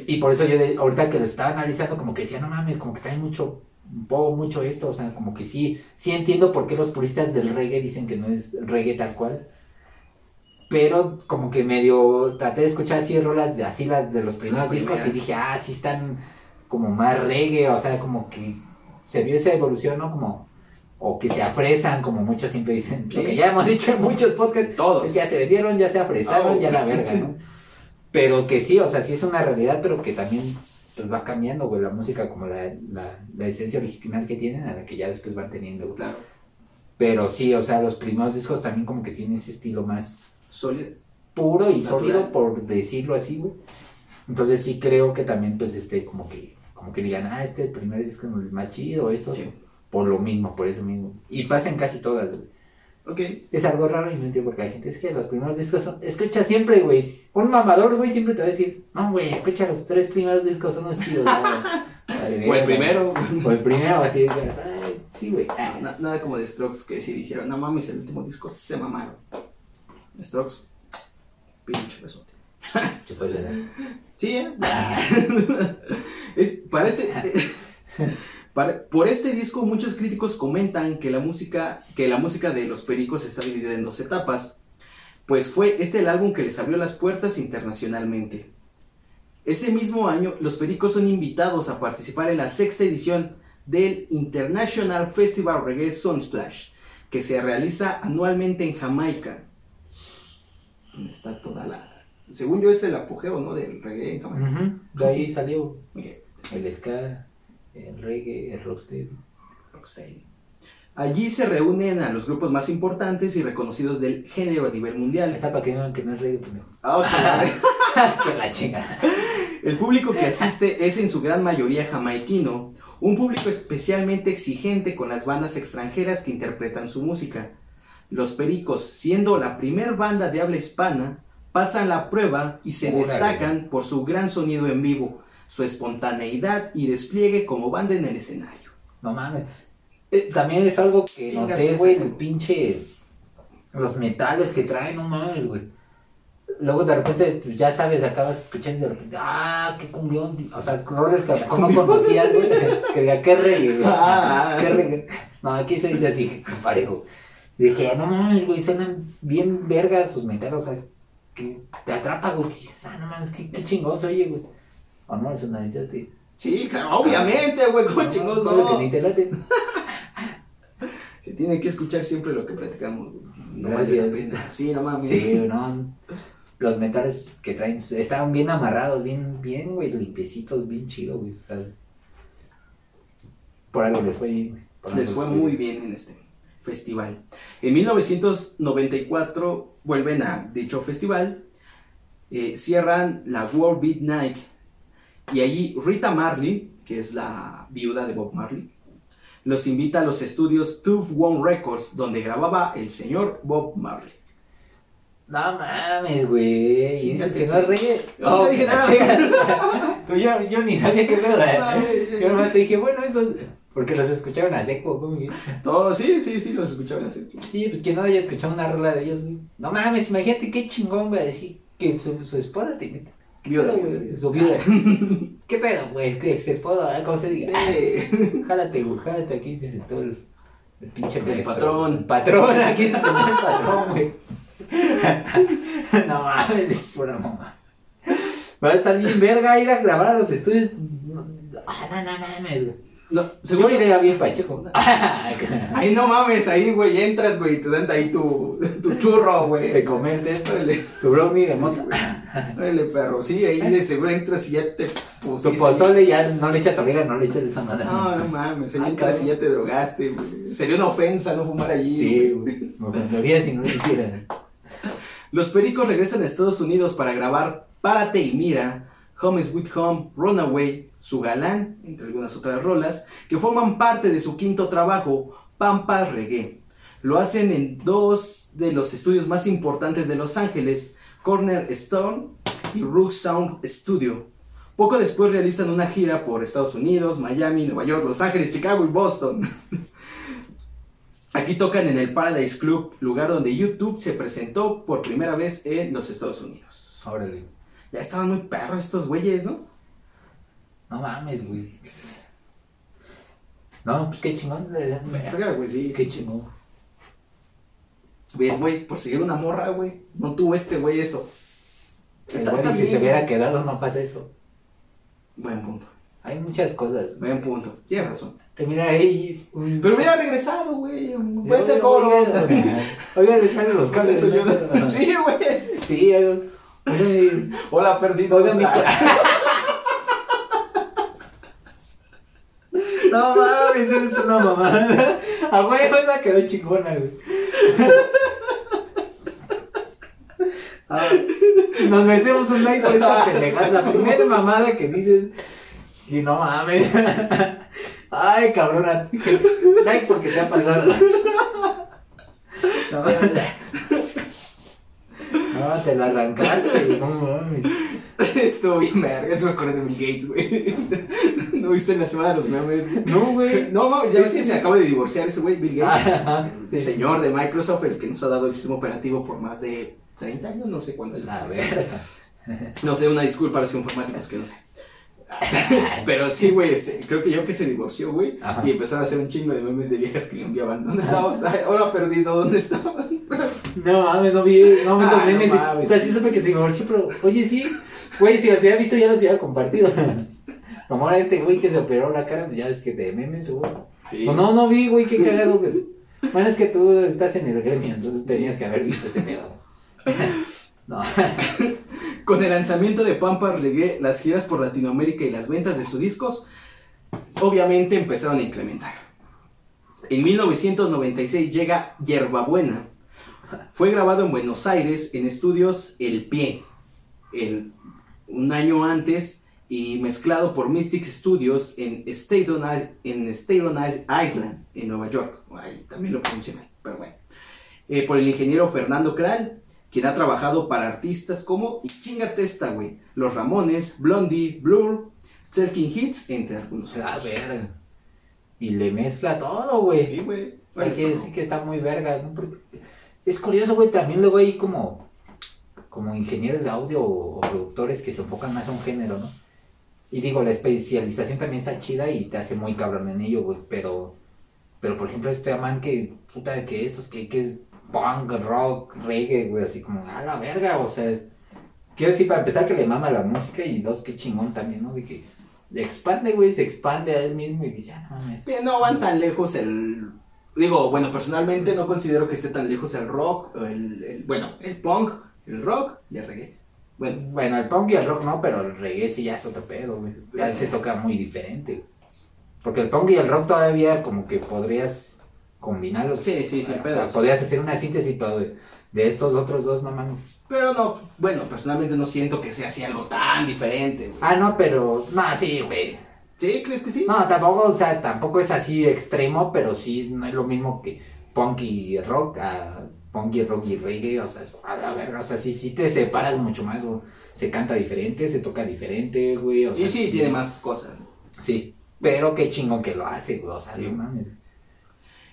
Y por eso yo, de- ahorita que lo estaba analizando, como que decía, no mames, como que trae mucho, un poco mucho esto, o sea, como que sí, sí entiendo por qué los puristas del reggae dicen que no es reggae tal cual. Pero como que medio traté de escuchar así rolas de así las de los primeros discos y dije, ah, sí están como más reggae, o sea, como que se vio esa evolución, ¿no? Como, o que se afresan, como muchos siempre dicen, lo que ya hemos dicho en muchos podcasts, Todos. ya se vendieron, ya se afresaron, Oh. ya la verga, ¿no? Pero que sí, o sea, sí es una realidad, pero que también pues, va cambiando, güey, la música como la, la, la esencia original que tienen a la que ya después van teniendo, güey. Claro. Pero sí, o sea, los primeros discos también como que tienen ese estilo más Sólido. puro y Natural. sólido, por decirlo así, güey. Entonces sí creo que también, pues, este, como que, como que digan, ah, este primer disco es el más chido, eso, Sí. por lo mismo, por eso mismo. Y pasa en casi todas, güey. Ok. Es algo raro y no entiendo porque la gente es que los primeros discos son... Escucha siempre, güey. Un mamador, güey, siempre te va a decir, no, güey, escucha los tres primeros discos, son los chidos. güey". O el primero. O el primero, así. ay, sí, güey. Na- nada como de Strokes que sí dijeron, no mames, el último disco se mamaron. Strokes. Pinche besote. Sí, ¿eh? es, para este. para- por este disco, muchos críticos comentan que la música, que la música de los pericos está dividida en dos etapas. Pues fue este el álbum que les abrió las puertas internacionalmente. Ese mismo año, los pericos son invitados a participar en la sexta edición del International Festival Reggae Sunsplash, que se realiza anualmente en Jamaica. Está toda la. Según yo, es el apogeo, ¿no? Del reggae en Jamaica. Ujú, De ahí salió el ska, el reggae, el rocksteady. Rocksteady. Allí se reúnen a los grupos más importantes y reconocidos del género a nivel mundial. Está para que no, que no es reggae. Ah, ok. que la chinga. El público que asiste es en su gran mayoría jamaiquino, un público especialmente exigente con las bandas extranjeras que interpretan su música. Los Pericos, siendo la primer banda de habla hispana, pasan la prueba y se destacan por su gran sonido en vivo, su espontaneidad y despliegue como banda en el escenario. No mames. Eh, también es algo que Chinga, noté, pues, güey, sí. el pinche. Los metales que traen, no mames, güey. Luego de repente, pues, ya sabes, acabas escuchando y de repente, ah, qué cumbión. O sea, roles que no conocías, güey. Que diga, qué reggae, güey. Ah. Qué reggae. No, aquí se dice así, parejo. Y dije, no mames, güey, suenan bien vergas sus metales, o sea, que te atrapa, güey. Que dices, ah, no mames, qué, qué chingón oye, güey. O no, eso analizaste. Sí, claro, obviamente, güey, como chingos Cosas que no. ni te laten. Se tiene que escuchar siempre lo que platicamos. güey. No la pena. Sí, no mames. Sí, no. Los metales que traen estaban bien amarrados, bien, bien, güey, limpiecitos, bien chido, güey. O sea, por algo les fue bien, Les fue muy bien en este festival. En 1994 vuelven a dicho festival, eh, cierran la World Beat Night y allí Rita Marley, que es la viuda de Bob Marley, los invita a los estudios Tooth One Records, donde grababa el señor Bob Marley. No mames, güey. Dices que no es reggae. No, no dije que nada. Pues yo, yo ni sabía qué pedo. Ay, eh. Yo nomás te dije, bueno, estos. Porque los escucharon a seco, güey. Todo, sí, sí, sí, los escuchaban así. Sí, pues que no haya escuchado una rola de ellos, güey. No mames, imagínate qué chingón, güey. Decir que su, su esposa te invita. Viuda, ¿Qué pedo, güey. Su viuda. ¿Qué pedo, güey? Es que ex esposa, ¿cómo se diga? Sí. Jálate, güey, jálate aquí, se sentó el, el pinche El patrón. Patrón, aquí se sentó el patrón, güey. no mames, es pura mamá. Va a estar bien verga ir a grabar a los estudios. Ah, no, no mames, güey. No, Seguro seguro iría bien pacheco. Ay, no mames, ahí, güey, entras, güey, y te dan ahí tu, tu churro, güey. comerte Órale, tu brownie de mota. órale, perro. Sí, ahí de seguro entras y ya te Tu pusiste. pozole ya no le echas orégano, no le echas esa madre. No, no mames, ahí Ah, entras y ya te drogaste, güey. Sería una ofensa no fumar allí. Sí, güey. Me ofendería si no lo hicieran. Los pericos regresan a Estados Unidos para grabar Párate y Mira, Home With Home, Runaway, Su Galán, entre algunas otras rolas, que forman parte de su quinto trabajo, Pampas Reggae. Lo hacen en dos de los estudios más importantes de Los Ángeles, Corner Stone y Rook Sound Studio. Poco después realizan una gira por Estados Unidos, Miami, Nueva York, Los Ángeles, Chicago y Boston. Aquí tocan en el Paradise Club, lugar donde YouTube se presentó por primera vez en los Estados Unidos. Órale. Ya estaban muy perros estos güeyes, ¿no? No mames, güey. No, pues qué chingón. Verga, güey, sí. Qué chingón. ¿Ves, güey? Por seguir una morra, güey. No tuvo este güey eso. Está, está si bien. se hubiera quedado no pasa eso. Buen punto. Hay muchas cosas. Buen punto. Tienes razón. Mira ahí. un- Pero hubiera regresado, güey. Puede ser coro. oiga, Oiga, le salen los cables. Sí, güey. Sí, Hola, perdido. Mi No mames, eres una mamada. A huevo esa quedó chingona, güey. Ah, nos merecemos un like por esta pendejada. La primera mamada que dices. Y no mames. Ay, cabrona. Like porque te ha pasado. No, no te lo arrancaste, güey, no mames. Estuvo bien verga. Eso me acordé de Bill Gates, güey. ¿No viste en la semana de los memes? güey? No, güey. No, mames, ya ves que se acaba de divorciar ese güey, Bill Gates. Sí. señor de Microsoft, el que nos ha dado el sistema operativo por más de 30 años, no sé cuántos. La verga. No sé, una disculpa a los informáticos que no sé. Pero sí, güey, creo que yo que se divorció, güey. Y empezaron a hacer un chingo de memes de viejas que le enviaban. ¿Dónde estabas? Ahora perdido, ¿dónde estabas? No mames, no vi, no vi los memes. o sea, sí supe que se divorció, pero oye, sí. Güey, si los hubiera visto, ya los hubiera compartido. Como ahora este güey que se operó la cara, pues ya es que de memes, seguro. Sí. No, no, no vi, güey, qué cagado, güey. Bueno, es que tú estás en el gremio, entonces tenías que haber visto ese pedo. No. Con el lanzamiento de Pampa Reggae, las giras por Latinoamérica y las ventas de sus discos, obviamente empezaron a incrementar. En 1996 llega Yerbabuena. Fue grabado en Buenos Aires en estudios El Pie, el- un año antes, y mezclado por Mystic Studios en Staten, en Staten Island, en Nueva York. Ahí también lo pronuncié mal, pero bueno. Eh, por el ingeniero Fernando Kral, quien ha trabajado para artistas como, y chingate esta, güey, Los Ramones, Blondie, Blur, Talking Hits, entre algunos. A otros. ver. Y le mezcla todo, güey. Sí, güey. Hay que decir que está muy verga, ¿no? Porque es curioso, güey, también luego hay como, como ingenieros de audio o, productores que se enfocan más a un género, ¿no? Y digo, la especialización también está chida y te hace muy cabrón en ello, güey, pero, pero por ejemplo este man que, puta, que estos, que, que es punk, rock, reggae, güey, así como, a la verga, o sea, quiero decir, para empezar que le mama la música y dos, qué chingón también, ¿no? De que expande, güey, se expande a él mismo y dice, ah, no mames. No van tan lejos el... Digo, bueno, personalmente no considero que esté tan lejos el rock, el, el- bueno, el punk, el rock y el reggae. Bueno, Bueno, el punk y el rock no, pero el reggae sí ya es otro pedo, güey. Ya se toca muy diferente. Porque el punk y el rock todavía como que podrías combinarlos. Sí, sí, sin O sea, podrías hacer una síntesis todo de, de estos otros dos, no mames. pero no, bueno, personalmente no siento que sea así algo tan diferente. güey. Ah, no, pero... No, sí, güey. ¿Sí? ¿Crees que sí? No, tampoco, o sea, tampoco es así extremo, pero sí no es lo mismo que punk y rock, a punk y rock y reggae, o sea, a la verga, o sea, sí, sí te separas mucho más, o se canta diferente, se toca diferente, güey, o sea, Y sí, tiene más cosas. Sí, pero qué chingón que lo hace, güey, o sea, Sí. no mames.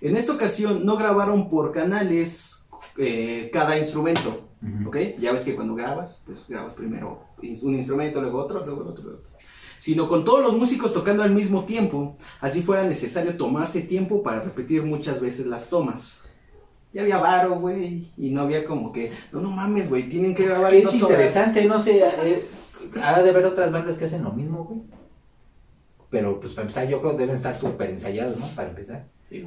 En esta ocasión no grabaron por canales eh, cada instrumento, Ujú. ¿ok? Ya ves que cuando grabas, pues grabas primero un instrumento, luego otro, luego otro, luego otro. Sino con todos los músicos tocando al mismo tiempo, así fuera necesario tomarse tiempo para repetir muchas veces las tomas. Ya había varo, güey, y no había como que, no, no mames, güey, tienen que grabar es dos horas. interesante, no sé, eh, ha de haber otras bandas que hacen lo mismo, güey. Pero pues para empezar yo creo que deben estar súper ensayados, ¿no? Para empezar. Sí.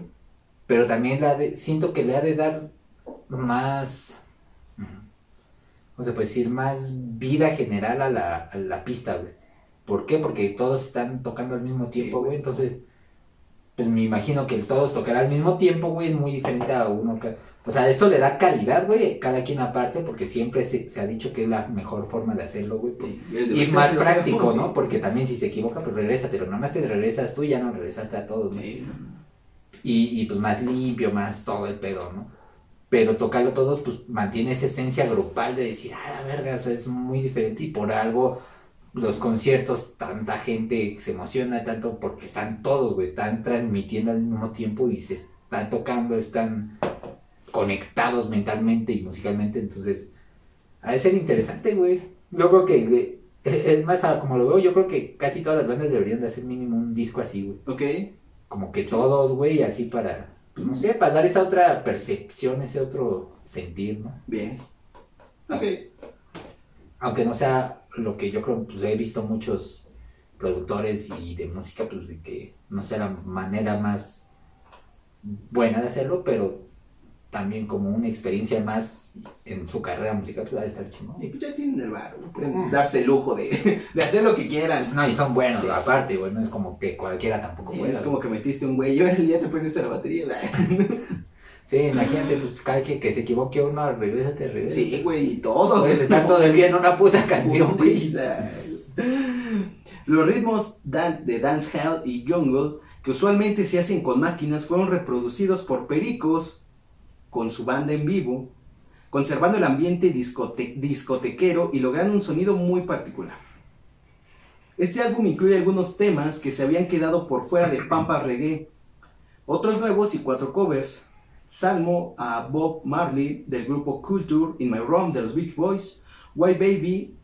Pero también la de, siento que le ha de dar más, ¿cómo se puede decir? Más vida general a la, a la pista, güey. ¿Por qué? Porque todos están tocando al mismo tiempo, güey. Entonces, pues me imagino que el todos tocar al mismo tiempo, güey, es muy diferente a uno. que- O sea, eso le da calidad, güey, cada quien aparte, porque siempre se, se ha dicho que es la mejor forma de hacerlo, güey. Sí, Y más práctico. ¿no? Porque también si se equivoca, pues regresa, pero nomás te regresas tú y ya no regresaste a todos, ¿no? Sí. y, y pues más limpio, más todo el pedo, ¿no? Pero tocarlo todos, pues mantiene esa esencia grupal de decir, ah, la verga, o sea, es muy diferente y por algo los conciertos, tanta gente se emociona tanto porque están todos, güey, están transmitiendo al mismo tiempo y se están tocando, están conectados mentalmente y musicalmente, entonces, ha de ser interesante, güey. Yo creo que, güey, es más, como lo veo, yo creo que casi todas las bandas deberían de hacer mínimo un disco así, güey Ok, como que todos, güey, así para, pues, no sé, para dar esa otra percepción, ese otro sentir, ¿no? bien. Ok. Aunque no sea lo que yo creo, pues he visto muchos productores y de música, pues de que no sea la manera más buena de hacerlo, pero también como una experiencia más en su carrera musical, pues va a estar chingón. Y pues ya tienen el bar, pueden darse el lujo de, de hacer lo que quieran. No, y son buenos, Sí. aparte, güey, no es como que cualquiera tampoco Sí, pueda. es como que metiste un güey, yo el día te prendiste la batería. Sí, imagínate, pues cada que, que se equivoque uno, regrésate, regrésate. Sí, güey, y todos. Puedes estar todo el día en una puta canción, güey. Los ritmos dan- de dancehall y jungle, que usualmente se hacen con máquinas, fueron reproducidos por pericos con su banda en vivo, conservando el ambiente discote- discotequero y logrando un sonido muy particular. Este álbum incluye algunos temas que se habían quedado por fuera de Pampa Reggae, otros nuevos y cuatro covers. Salmo a Bob Marley del grupo Culture in My Room de los Beach Boys, White Baby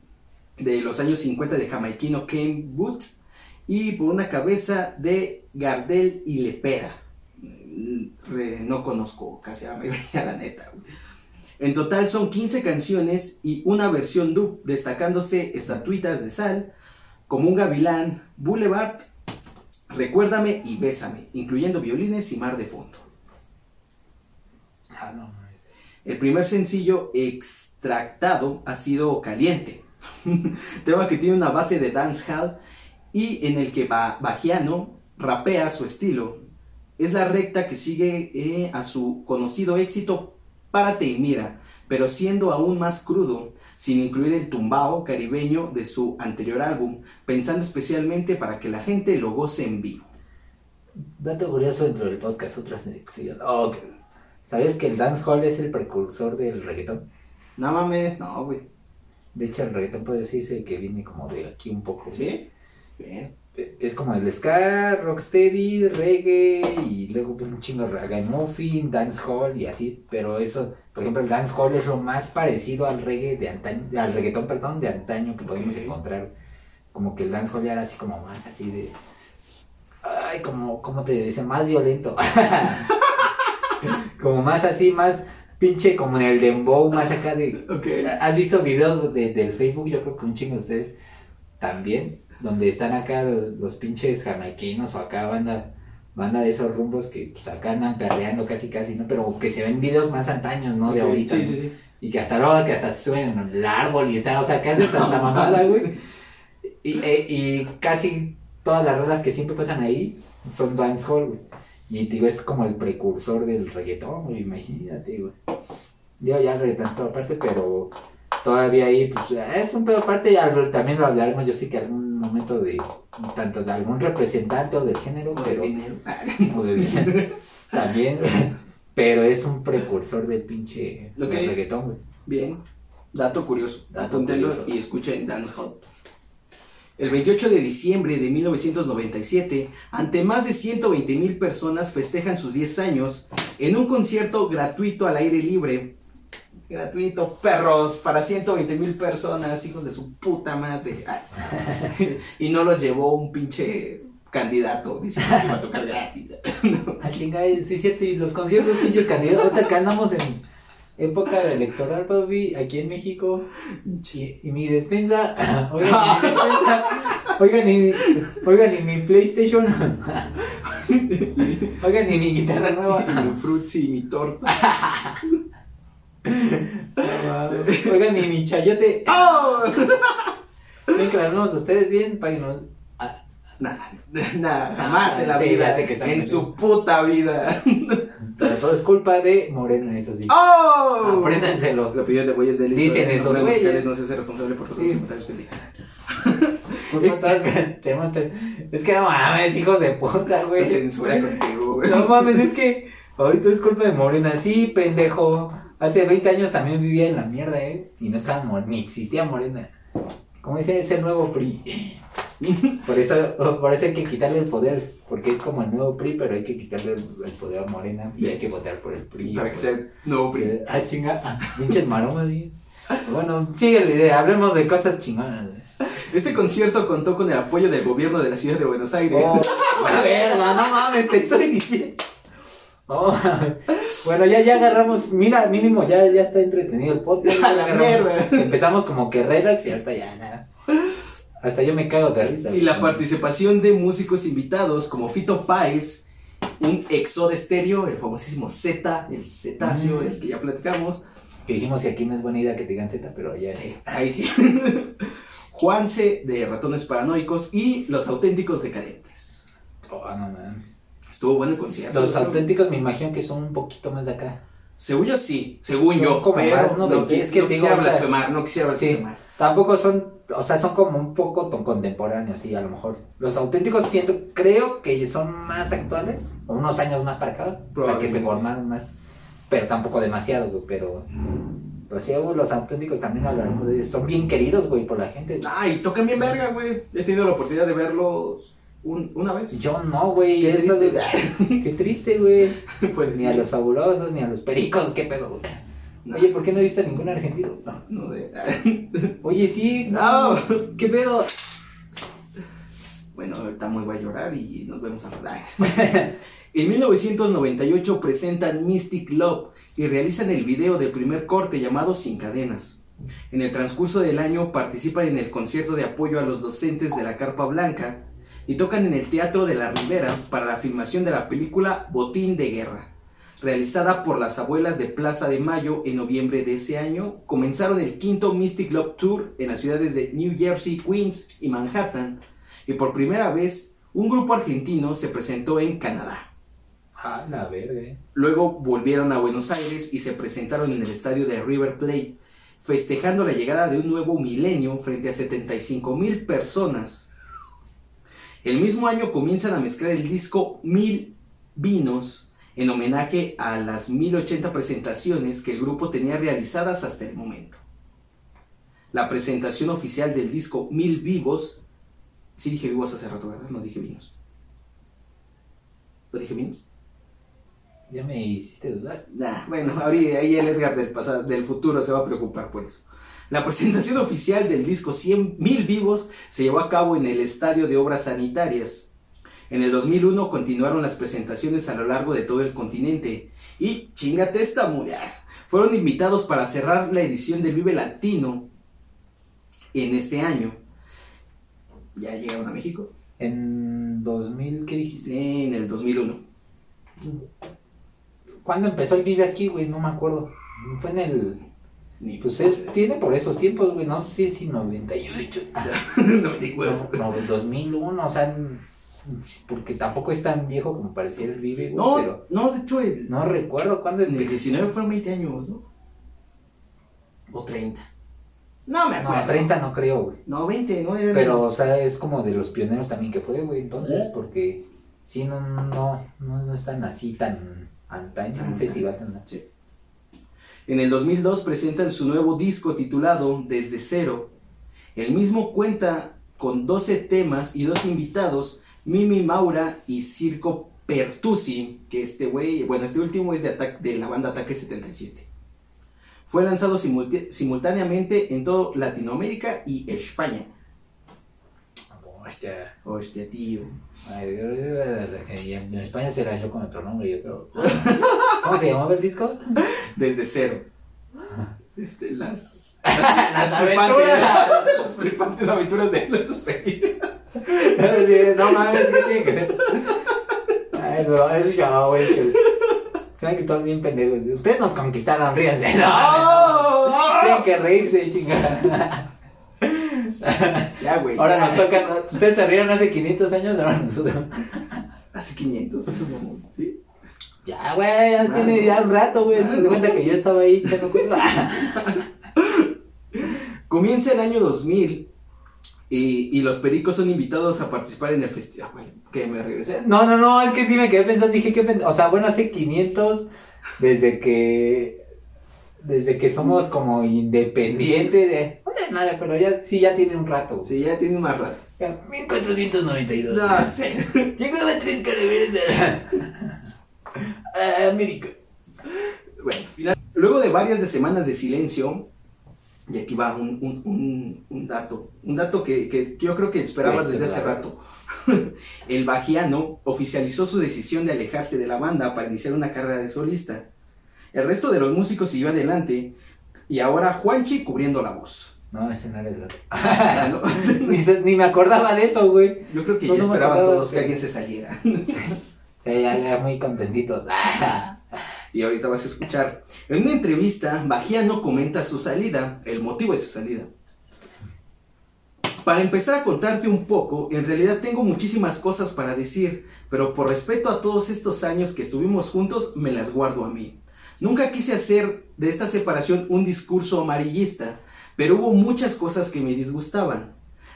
de los años 50 de jamaiquino Ken Booth y por una cabeza de Gardel y Lepera. Mm, no conozco casi a la mayoría, la neta. En total son 15 canciones y una versión dub, destacándose Estatuitas de Sal, Como un Gavilán, Boulevard, Recuérdame y Bésame, incluyendo violines y mar de fondo. Ah. El primer sencillo extractado ha sido Caliente, tema que tiene una base de dancehall y en el que Ba- Bajiano rapea su estilo. es la recta que sigue eh, a su conocido éxito Párate y Mira, pero siendo aún más crudo, sin incluir el tumbao caribeño de su anterior álbum, pensando especialmente para que la gente lo goce en vivo. Dato curioso dentro del podcast, otra ¿Sabes que el dancehall es el precursor del reggaetón? No mames, no, güey. De hecho, el reggaetón puede decirse que viene como de aquí un poco. ¿Sí? Bien. Es como el ska, rocksteady, reggae y luego pues, un chingo ragamuffin, dancehall y así. Pero eso, por ejemplo, el dancehall es lo más parecido al reggae de antaño, al reggaetón, perdón, de antaño que podemos encontrar. Como que el dancehall ya era así como más así de... Ay, como, como te dice, más violento. como más así, más pinche como en el dembow, más acá de... ¿Has visto videos de, del Facebook? Yo creo que un chingo de ustedes también, donde están acá los, los pinches jamaiquinos o acá banda, banda de esos rumbos que pues acá andan perreando casi casi, ¿no? Pero que se ven videos más antaños, ¿no? De ahorita. Sí, sí, sí. Y que hasta luego que hasta se suben en el árbol y están, o sea, hacen tanta mamada, güey. Y, eh, y casi todas las rolas que siempre pasan ahí son dancehall, güey. Y digo, es como el precursor del reggaetón, güey, imagínate, güey. Yo ya el reggaetón es toda parte, pero todavía ahí, pues, es un pedo aparte, y al- también lo hablaremos, yo sí que algún momento de, tanto de algún representante o del género, O de pero, dinero. o de bien, también, pero es un precursor del pinche Ok. del reggaetón, güey. Bien. Dato curioso. Dato Apúntenlo curioso. y escuchen Dancehall. El 28 de diciembre de 1997, ante más de 120 mil personas festejan sus 10 años en un concierto gratuito al aire libre. Gratuito, perros, para 120 mil personas, hijos de su puta madre. Y no los llevó un pinche candidato diciendo que iba a tocar gratis. Ah, chinga, sí, cierto, y los conciertos pinches candidatos, ahorita que andamos en época de electoral, papi, aquí en México, y, y mi despensa, oigan, mi despensa, oigan, y mi, oigan, y mi PlayStation, oigan, y mi guitarra nueva, Y mi frutzi y mi torta. Oigan, y mi chayote, ¡Oh! ven que a ustedes bien, páguenos. Nada, nada, jamás en la Sí, vida, en bien. su puta vida. Pero todo es culpa de Moreno, eso sí. ¡Oh! Apréndanselo. La opinión de güeyes de Dicen esos musicales güeyes. no se hace responsable por sus Sí. comentarios que digan. ¿Cómo estás? Tenemos- Es que no mames, hijos de puta, güey. Te censura contigo, güey. No mames, es que ahorita es culpa de Morena. Sí, pendejo. Hace 20 años también vivía en la mierda, ¿eh? Y no estaba Morena, ni existía Morena. Como dice, es el nuevo PRI. Por eso, por eso hay que quitarle el poder. Porque es como el nuevo PRI, pero hay que quitarle el, el poder a Morena. Y hay que votar por el PRI. Para que sea el nuevo PRI. Ah, chinga. Ah, Pinches maromas, ¿sí? Bueno, sigue la idea. Hablemos de cosas chingonas. Este concierto contó con el apoyo del gobierno de la ciudad de Buenos Aires. Oh, la verga, no mames, te estoy diciendo. Oh, bueno, ya, ya agarramos, mira, mínimo ya, ya está entretenido el podcast. la agarramos-. Empezamos como que relax y ahorita ya nada. Hasta yo me cago de risa. Y la participación de músicos invitados como Fito Páez, un exo de estéreo, el famosísimo Z, el cetáceo, Mm. el que ya platicamos. Que dijimos que aquí no es buena idea que te digan Z, pero ya. Sí, ahí sí. Juanse de Ratones Paranoicos y Los Auténticos Decadentes. Oh, no mames. Estuvo bueno el concierto. Los auténticos me imagino que son un poquito más de acá. Según yo sí, según yo, como pero más, ¿no? no, es que no quisiera blasfemar, no quisiera Sí. Tampoco son, o sea, son como un poco contemporáneos, sí, a lo mejor. Los auténticos siento, creo que son más actuales, o unos años más para acá, o sea, que se formaron más, pero tampoco demasiado, güey, pero... Pues sí, güey, los auténticos también hablaremos de son bien queridos, güey, por la gente. Ay, tocan bien verga, güey. He tenido la oportunidad de verlos un- una vez. Yo no, güey, Qué triste. güey. Fue Ni a los fabulosos, ni a los pericos, qué pedo, güey. No. Oye, ¿por qué no viste a ningún argentino? No. No de... Oye, sí, No. ¿qué pedo? Bueno, ahorita muy voy a llorar y nos vemos a rodar. En 1998 presentan Mystic Love y realizan el video del primer corte llamado Sin Cadenas. En el transcurso del año participan en el concierto de apoyo a los docentes de la Carpa Blanca y tocan en el Teatro de la Ribera para la filmación de la película Botín de Guerra. Realizada por las abuelas de Plaza de Mayo en noviembre de ese año, comenzaron el quinto Mystic Love Tour en las ciudades de New Jersey, Queens y Manhattan, y por primera vez un grupo argentino se presentó en Canadá. Ah, la verga. eh. Luego volvieron a Buenos Aires y se presentaron en el estadio de River Plate, festejando la llegada de un nuevo milenio frente a 75 mil personas. El mismo año comienzan a mezclar el disco Mil Vinos en homenaje a las 1080 presentaciones que el grupo tenía realizadas hasta el momento. La presentación oficial del disco Mil Vivos, sí dije vivos hace rato, ¿verdad? No dije vinos. ¿Lo dije vinos? Ya me hiciste dudar. Nah, bueno, ahorita ahí el Edgar del, pasado, del futuro se va a preocupar por eso. La presentación oficial del disco 100.000 vivos se llevó a cabo en el Estadio de Obras Sanitarias. En el 2001 continuaron las presentaciones a lo largo de todo el continente. Y chingate esta mujer. Fueron invitados para cerrar la edición del Vive Latino en este año. ¿Ya llegaron a México? En 2000, ¿qué dijiste? En el 2001. ¿Cuándo empezó el Vive aquí, güey? No me acuerdo. Fue en el... Ni Pues es, tiene por esos tiempos, güey, no sé si 98. no me di huevo. No, no, 2001, o sea, porque tampoco es tan viejo como parecía el Vive, güey, No, pero no, de hecho, el, no recuerdo cuándo En el empezó. 19 fueron 20 años, ¿no? O 30. No me acuerdo. No, 30 no creo, güey. No, 20, no era. Pero, o sea, es como de los pioneros también que fue, güey, entonces, ¿Eh? porque sí, no, no, no, no es tan así, tan antaño, un festival tan Sí. En el 2002 presentan su nuevo disco titulado Desde Cero. El mismo cuenta con 12 temas y dos invitados, Mimi Maura y Circo Pertusi, que este güey, bueno, este último es de, Atac- de la banda Ataque 77. Fue lanzado simultáneamente en todo Latinoamérica y España. Hostia. Hostia, tío. Ay, y en en España se lanzó con otro nombre, yo creo. ¿Cómo se llamaba el disco? Desde cero. Este, las, Las flipantes- aventuras. las flipantes aventuras de los. No mames, ¿qué tiene que ver? Ay, no, es yo, güey. que- Saben que todos bien pendejos. Ustedes nos conquistaron, ríanse. No, no. Tienen que reírse, chingada. Ya, güey. Ahora ya. nos tocan. Ustedes se rieron hace 500 años, ahora nosotros. Hace 500, eso no. ¿Sí? Ya, güey, ya tiene ya un rato, güey. Me di cuenta que yo estaba ahí echando. Comienza el año 2000 y, y los pericos son invitados a participar en el festival. Güey, que me regresé. No, no, no, es que sí me quedé pensando, dije que, o sea, bueno, hace 500 desde que desde que somos como independientes de no es nada, pero ya sí ya tiene un rato. Sí, ya tiene más rato. 1492. No sé. Llegaba tres de a América. Bueno, final- luego de varias de semanas de silencio, y aquí va un, un- un- un dato, un dato que, que yo creo que esperabas desde hace rato. El Bajiano oficializó su decisión de alejarse de la banda para iniciar una carrera de solista. El resto de los músicos siguió adelante y ahora Juanchi cubriendo la voz. No, ese no era el. Ya no- ni, me acordaba de eso, güey. Yo creo que No, acordaba todos que que- alguien se saliera. Sí, ya, ya muy contentitos. Y ahorita vas a escuchar. En una entrevista, Bajiano comenta su salida, el motivo de su salida. Para empezar a contarte un poco, en realidad tengo muchísimas cosas para decir, pero por respeto a todos estos años que estuvimos juntos, me las guardo a mí. Nunca quise hacer de esta separación un discurso amarillista, pero hubo muchas cosas que me disgustaban.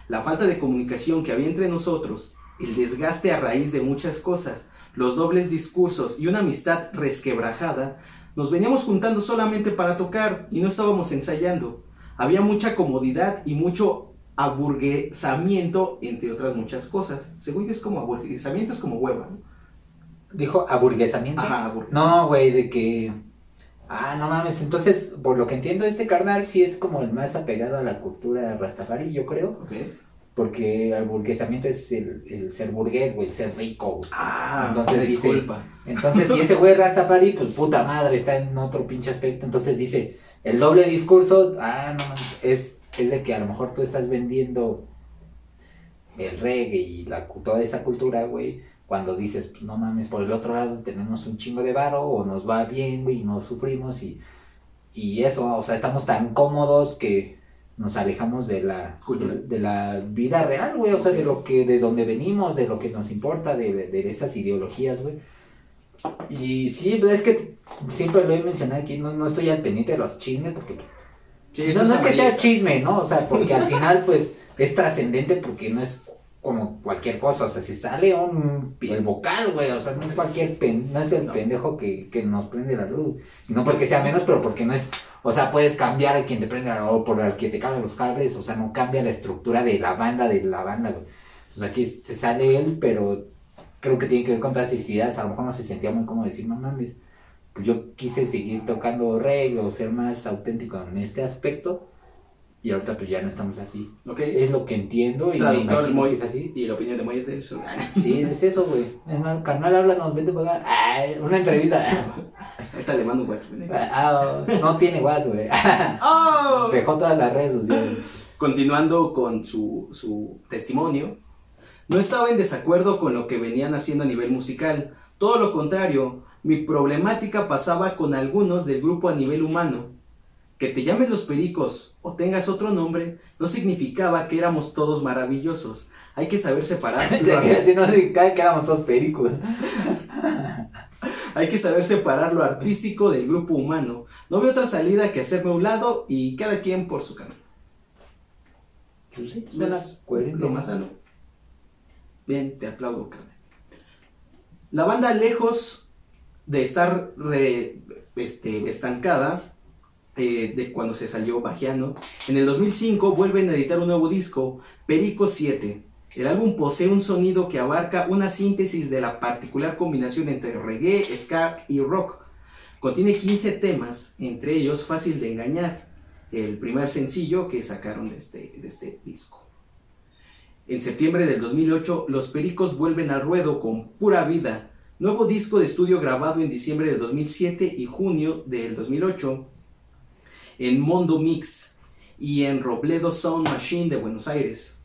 La falta de comunicación que había entre nosotros, el desgaste a raíz de muchas cosas, los dobles discursos y una amistad resquebrajada, nos veníamos juntando solamente para tocar y no estábamos ensayando. Había mucha comodidad y mucho aburguesamiento, entre otras muchas cosas. Según yo es como aburguesamiento, es como hueva, ¿no? Dijo aburguesamiento. Ajá, aburgues- No, güey, de que. Ah, no mames. Entonces, por lo que entiendo, este carnal sí es como el más apegado a la cultura rastafari, yo creo. Ok. Porque el burguesamiento es el, el ser burgués, güey, el ser rico, güey. Ah, Entonces dice- disculpa. Entonces, si ese güey rastafari, pues puta madre, está en otro pinche aspecto. Entonces dice, el doble discurso, ah, no es, es de que a lo mejor tú estás vendiendo el reggae y la, toda esa cultura, güey. Cuando dices, pues no mames, por el otro lado tenemos un chingo de varo o nos va bien, güey, y no sufrimos y, y eso, o sea, estamos tan cómodos que nos alejamos de la de la vida real, güey, o sea, de lo que de donde venimos, de lo que nos importa, de, de esas ideologías, güey. Y sí, pues es que siempre lo he mencionado aquí, no, no estoy al pendiente de los chismes porque... Sí, no, es que sea chisme, ¿no? O sea, porque al final pues es trascendente porque no es como cualquier cosa, o sea, si sale un el vocal, güey, o sea, no es cualquier pen, no es el No. pendejo que, que nos prende la luz, y no porque sea menos, pero porque no es, o sea, puedes cambiar a quien te prende la luz, o por el que te cambia los cables, o sea, no cambia la estructura de la banda, de la banda, güey. Entonces aquí se sale él, pero creo que tiene que ver con todas a lo mejor no se sentía muy cómodo decir, no mames, pues yo quise seguir tocando reggae o ser más auténtico en este aspecto, y ahorita pues ya no estamos así. Ok. Es lo que entiendo y me imagino Moy. que es así. Y la opinión de Moy es eso. Sí, es eso, güey. Hermano, Carnal, háblanos, vente para acá. Una entrevista. Ahorita le mando un WhatsApp. ¿eh? Ah, no tiene WhatsApp, güey. ¡Oh! Dejó todas las redes sociales. Continuando con su, su testimonio, no estaba en desacuerdo con lo que venían haciendo a nivel musical. Todo lo contrario, mi problemática pasaba con algunos del grupo a nivel humano. Que te llames los pericos o tengas otro nombre no significaba que éramos todos maravillosos. Hay que saber separar. Así no que éramos todos pericos. Hay que saber separar lo artístico del grupo humano. No veo otra salida que hacerme a un lado y cada quien por su camino. Pues sí, suena coherente. lo más sano. Bien, te aplaudo, carnal. La banda, lejos de estar re- este, estancada eh, de cuando se salió Bajiano, en el 2005 vuelven a editar un nuevo disco, Perico 7. El álbum posee un sonido que abarca una síntesis de la particular combinación entre reggae, ska y rock. Contiene 15 temas, entre ellos Fácil de Engañar, el primer sencillo que sacaron de este, de este disco. En septiembre del 2008, Los Pericos vuelven al ruedo con Pura Vida, nuevo disco de estudio grabado en diciembre del 2007 y junio del 2008 en Mondo Mix y en Robledo Sound Machine de Buenos Aires.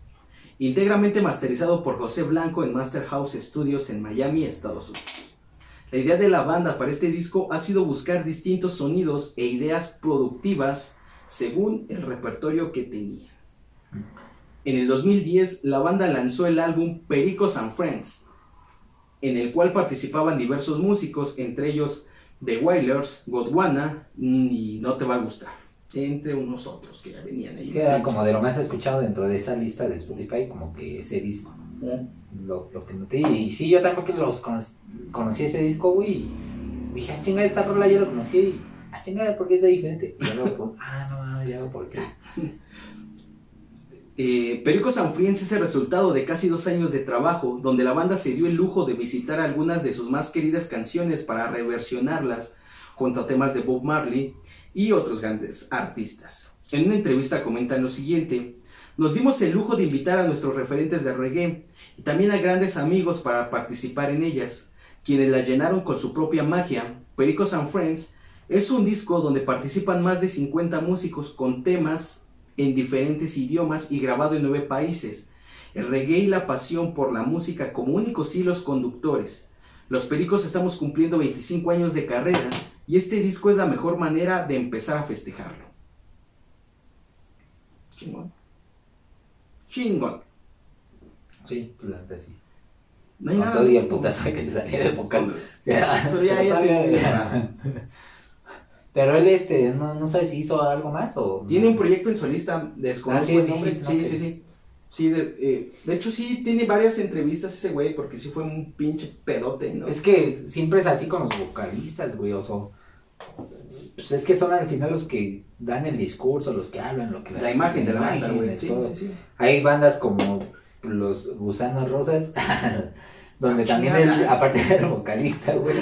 Íntegramente masterizado por José Blanco en Master House Studios en Miami, Estados Unidos. La idea de la banda para este disco ha sido buscar distintos sonidos e ideas productivas según el repertorio que tenían. En el 2010, la banda lanzó el álbum Pericos and Friends, en el cual participaban diversos músicos, entre ellos The Wailers, Godwana y No Te Va a Gustar, entre unos otros que ya venían ahí. Que era como de lo más escuchado dentro de esa lista de Spotify, como que ese disco. Lo, lo que noté. Y sí, yo tampoco los cono- conocí ese disco, güey. Dije, ah, chinga, esta rola yo lo conocí. Y, ah, chinga, ¿por qué es de diferente? Y luego, ah, no, ya veo por qué. Eh, Perico Sanfriens es el resultado de casi dos años de trabajo, donde la banda se dio el lujo de visitar algunas de sus más queridas canciones para reversionarlas junto a temas de Bob Marley y otros grandes artistas. En una entrevista comentan lo siguiente, nos dimos el lujo de invitar a nuestros referentes de reggae y también a grandes amigos para participar en ellas, quienes la llenaron con su propia magia. Pericos and Friends es un disco donde participan más de 50 músicos con temas en diferentes idiomas y grabado en nueve países. El reggae y la pasión por la música como únicos hilos conductores. Los Pericos estamos cumpliendo 25 años de carrera y este disco es la mejor manera de empezar a festejarlo. Chingón. Chingón. Sí, pues la neta sí. No hay Con nada. todo y el putazo que se saliera el vocal. Pero ya, ya Pero él, este, no, no sabe si hizo algo más o. Tiene un proyecto en solista, desconozco Ah, sí, el nombre. dijiste, Sí, ¿no? sí, sí. Sí, de, eh, de hecho sí tiene varias entrevistas ese güey, porque sí fue un pinche pedote, ¿no? Es que siempre es así con los vocalistas, güey, o sea, pues es que son al final los que dan el discurso, los que hablan, lo que la imagen de la banda, güey. Sí, todo. sí, sí. Hay bandas como los Gusanos Rosas, donde Ah, también, el, aparte del vocalista, güey,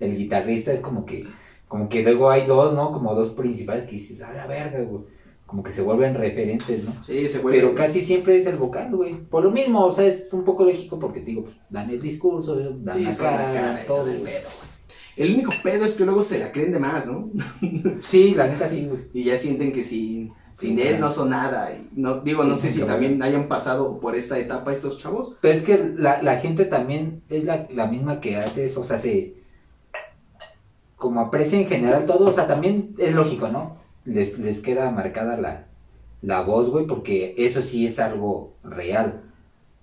el guitarrista es como que, como que luego hay dos, ¿no? Como dos principales que dices, a la verga, güey, como que se vuelven referentes, ¿no? Sí, ese güey. Pero casi siempre es el vocal, güey. Por lo mismo, o sea, es un poco lógico porque te digo, dan el discurso, dan Sí, la la cara, y todo. el pedo, güey. El único pedo es que luego se la creen de más, ¿no? Sí, la neta sí, güey. Y ya sienten que sin, sin Sí, él no son nada. Y no, digo, no sé si también hayan pasado por esta etapa estos chavos. Pero es que la, la gente también es la, la misma que hace eso, o sea, se... Como aprecia en general todo, o sea, también es lógico, ¿no? Les, les queda marcada la, la voz, güey, porque eso sí es algo real.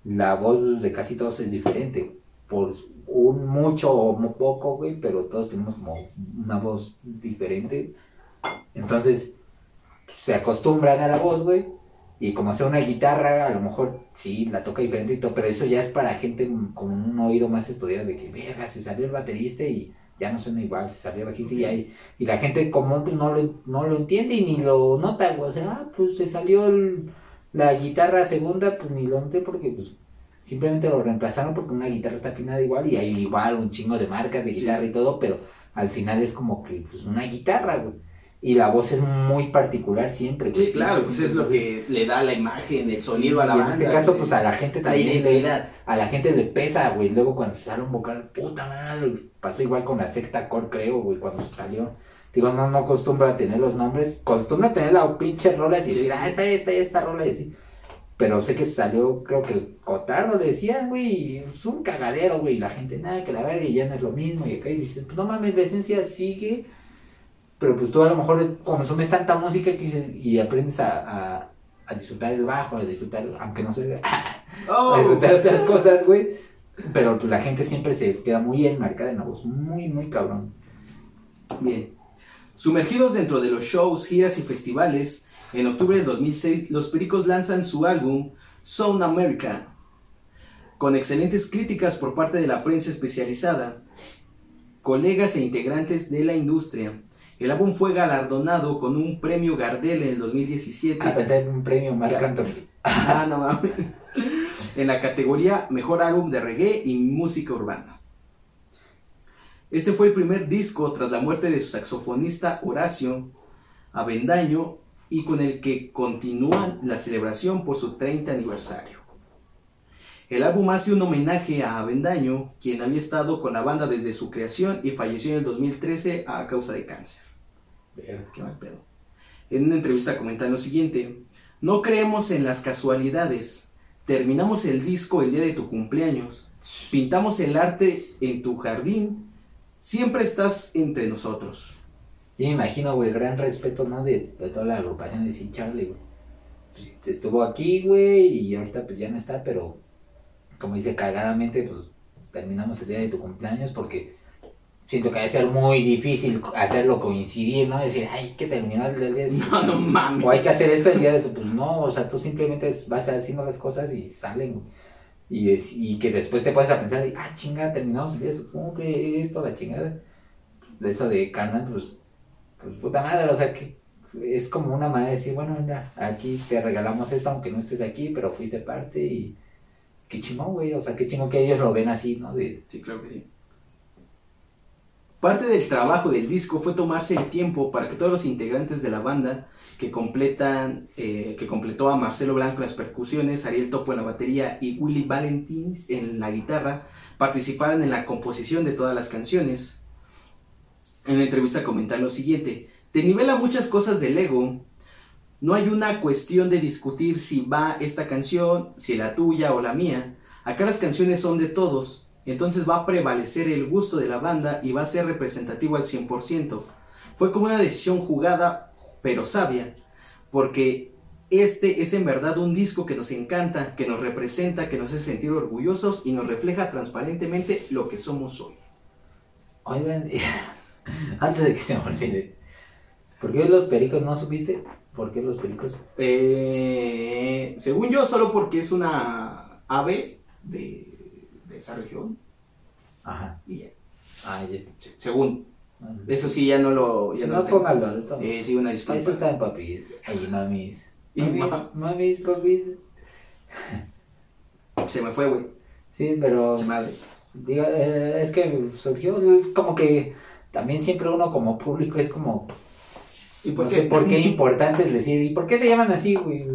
La voz de casi todos es diferente. Por un mucho o muy poco, güey, pero todos tenemos como una voz diferente. Entonces, se acostumbran a la voz, güey. Y como sea una guitarra, a lo mejor sí, la toca diferente y todo, pero eso ya es para gente con un oído más estudiado de que, verga, se salió el baterista y ya no suena igual, se salió bajista y ahí, y la gente común pues, no lo, no lo entiende y ni lo nota, güey, o sea, ah, pues se salió el- la guitarra segunda, pues ni lo noté porque pues simplemente lo reemplazaron porque una guitarra está afinada igual y hay igual un chingo de marcas de guitarra y todo, pero al final es como que pues una guitarra, güey. Y la voz es muy particular siempre. Sí, claro, pues es lo que le da la imagen, el sonido a la banda. En este caso, pues a la gente la también le, identidad. a la gente le pesa, güey. Luego cuando se sale un vocal, puta madre. Pasó igual con la secta core, creo, güey, cuando salió. Digo, no, no acostumbro a tener los nombres. Acostumbro a tener la pinche rola y Sí, decir, sí. ah, esta, esta, esta rola y así. Pero sé que salió, creo que el Cotardo le decían, güey, es un cagadero, güey. Y la gente, nada, que la verga y ya no es lo mismo. Y acá y dices, pues no mames, la esencia sigue. Pero pues tú a lo mejor consumes tanta música que y aprendes a, a, a disfrutar el bajo, a disfrutar, aunque no se Oh. a disfrutar otras cosas, güey. Pero pues la gente siempre se queda muy enmarcada en la voz, muy, muy cabrón. Bien. Sumergidos dentro de los shows, giras y festivales, en octubre del 2006, los Pericos lanzan su álbum Sound America, con excelentes críticas por parte de la prensa especializada, colegas e integrantes de la industria. El álbum fue galardonado con un premio Gardel en el 2017. A pensar en un premio Marc Anthony. Ah, no mames. En la categoría Mejor Álbum de Reggae y Música Urbana. Este fue el primer disco tras la muerte de su saxofonista Horacio Avendaño y con el que continúan la celebración por su 30 aniversario. El álbum hace un homenaje a Avendaño, quien había estado con la banda desde su creación y falleció en el 2013 a causa de cáncer. En una entrevista comentan lo siguiente: No creemos en las casualidades. Terminamos el disco el día de tu cumpleaños. Pintamos el arte en tu jardín. Siempre estás entre nosotros. Yo me imagino, güey, gran respeto, ¿no? De, toda la agrupación de Sin Charlie. Pues, estuvo aquí, güey, y ahorita pues ya no está, pero como dice cagadamente, pues terminamos el día de tu cumpleaños porque siento que va a ser muy difícil hacerlo coincidir, ¿no? Decir, ay, que terminar el día de su No, no mames. O hay que hacer esto el día de eso, pues no, o sea, tú simplemente vas haciendo las cosas y salen. Y, es, y que después te puedes a pensar, ah, chinga, terminamos el día de su cumple, esto, la chingada. De eso de carnal, pues, pues puta madre, o sea, que es como una manera de decir, bueno, mira, aquí te regalamos esto aunque no estés aquí, pero fuiste parte y qué chingón, güey, o sea, qué chingón que ellos lo ven así, ¿no? De, Sí, claro que sí. Parte del trabajo del disco fue tomarse el tiempo para que todos los integrantes de la banda que completan, eh, que completó a Marcelo Blanco las percusiones, Ariel Topo en la batería y Willy Valentins en la guitarra, participaran en la composición de todas las canciones. En la entrevista comentan lo siguiente: Te nivela muchas cosas del ego. No hay una cuestión de discutir si va esta canción, si la tuya o la mía. Acá las canciones son de todos, entonces va a prevalecer el gusto de la banda y va a ser representativo al 100%. Fue como una decisión jugada, pero sabia, porque este es en verdad un disco que nos encanta, que nos representa, que nos hace sentir orgullosos y nos refleja transparentemente lo que somos hoy. oigan, antes de que se me olvide, ¿por qué los pericos no supiste? ¿Por qué los pericos? Eh, según yo, solo porque es una ave de, de esa región. Ajá, Y ya. ah, ya. Se- según, eso sí ya no lo... Ya Si no tengo. póngalo de todo. Eh, sí, una disculpa. Eso está en papis. Ay, mamis. Y Mamis, ma- mamis, papis. Se me fue, güey. Sí, pero Che madre. digo, eh, es que surgió como que también siempre uno como público es como, ¿Y por no qué? sé por qué importante es decir, ¿y por qué se llaman así, güey?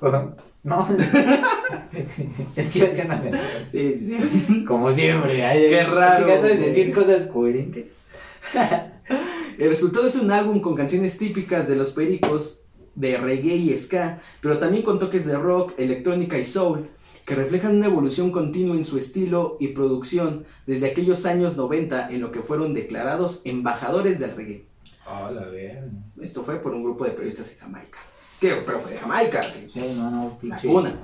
No, es que iba a decir una. Sí, sí, sí. Como siempre, ay, Qué raro, chicas, ¿sabes decir cosas coherentes? El resultado es un álbum con canciones típicas de los pericos de reggae y ska, pero también con toques de rock, electrónica y soul, que reflejan una evolución continua en su estilo y producción desde aquellos años 90 en lo que fueron declarados embajadores del reggae. Esto fue por un grupo de periodistas de Jamaica. ¿Qué? Pero fue de Jamaica. Sí, no, no, pinche. cuna.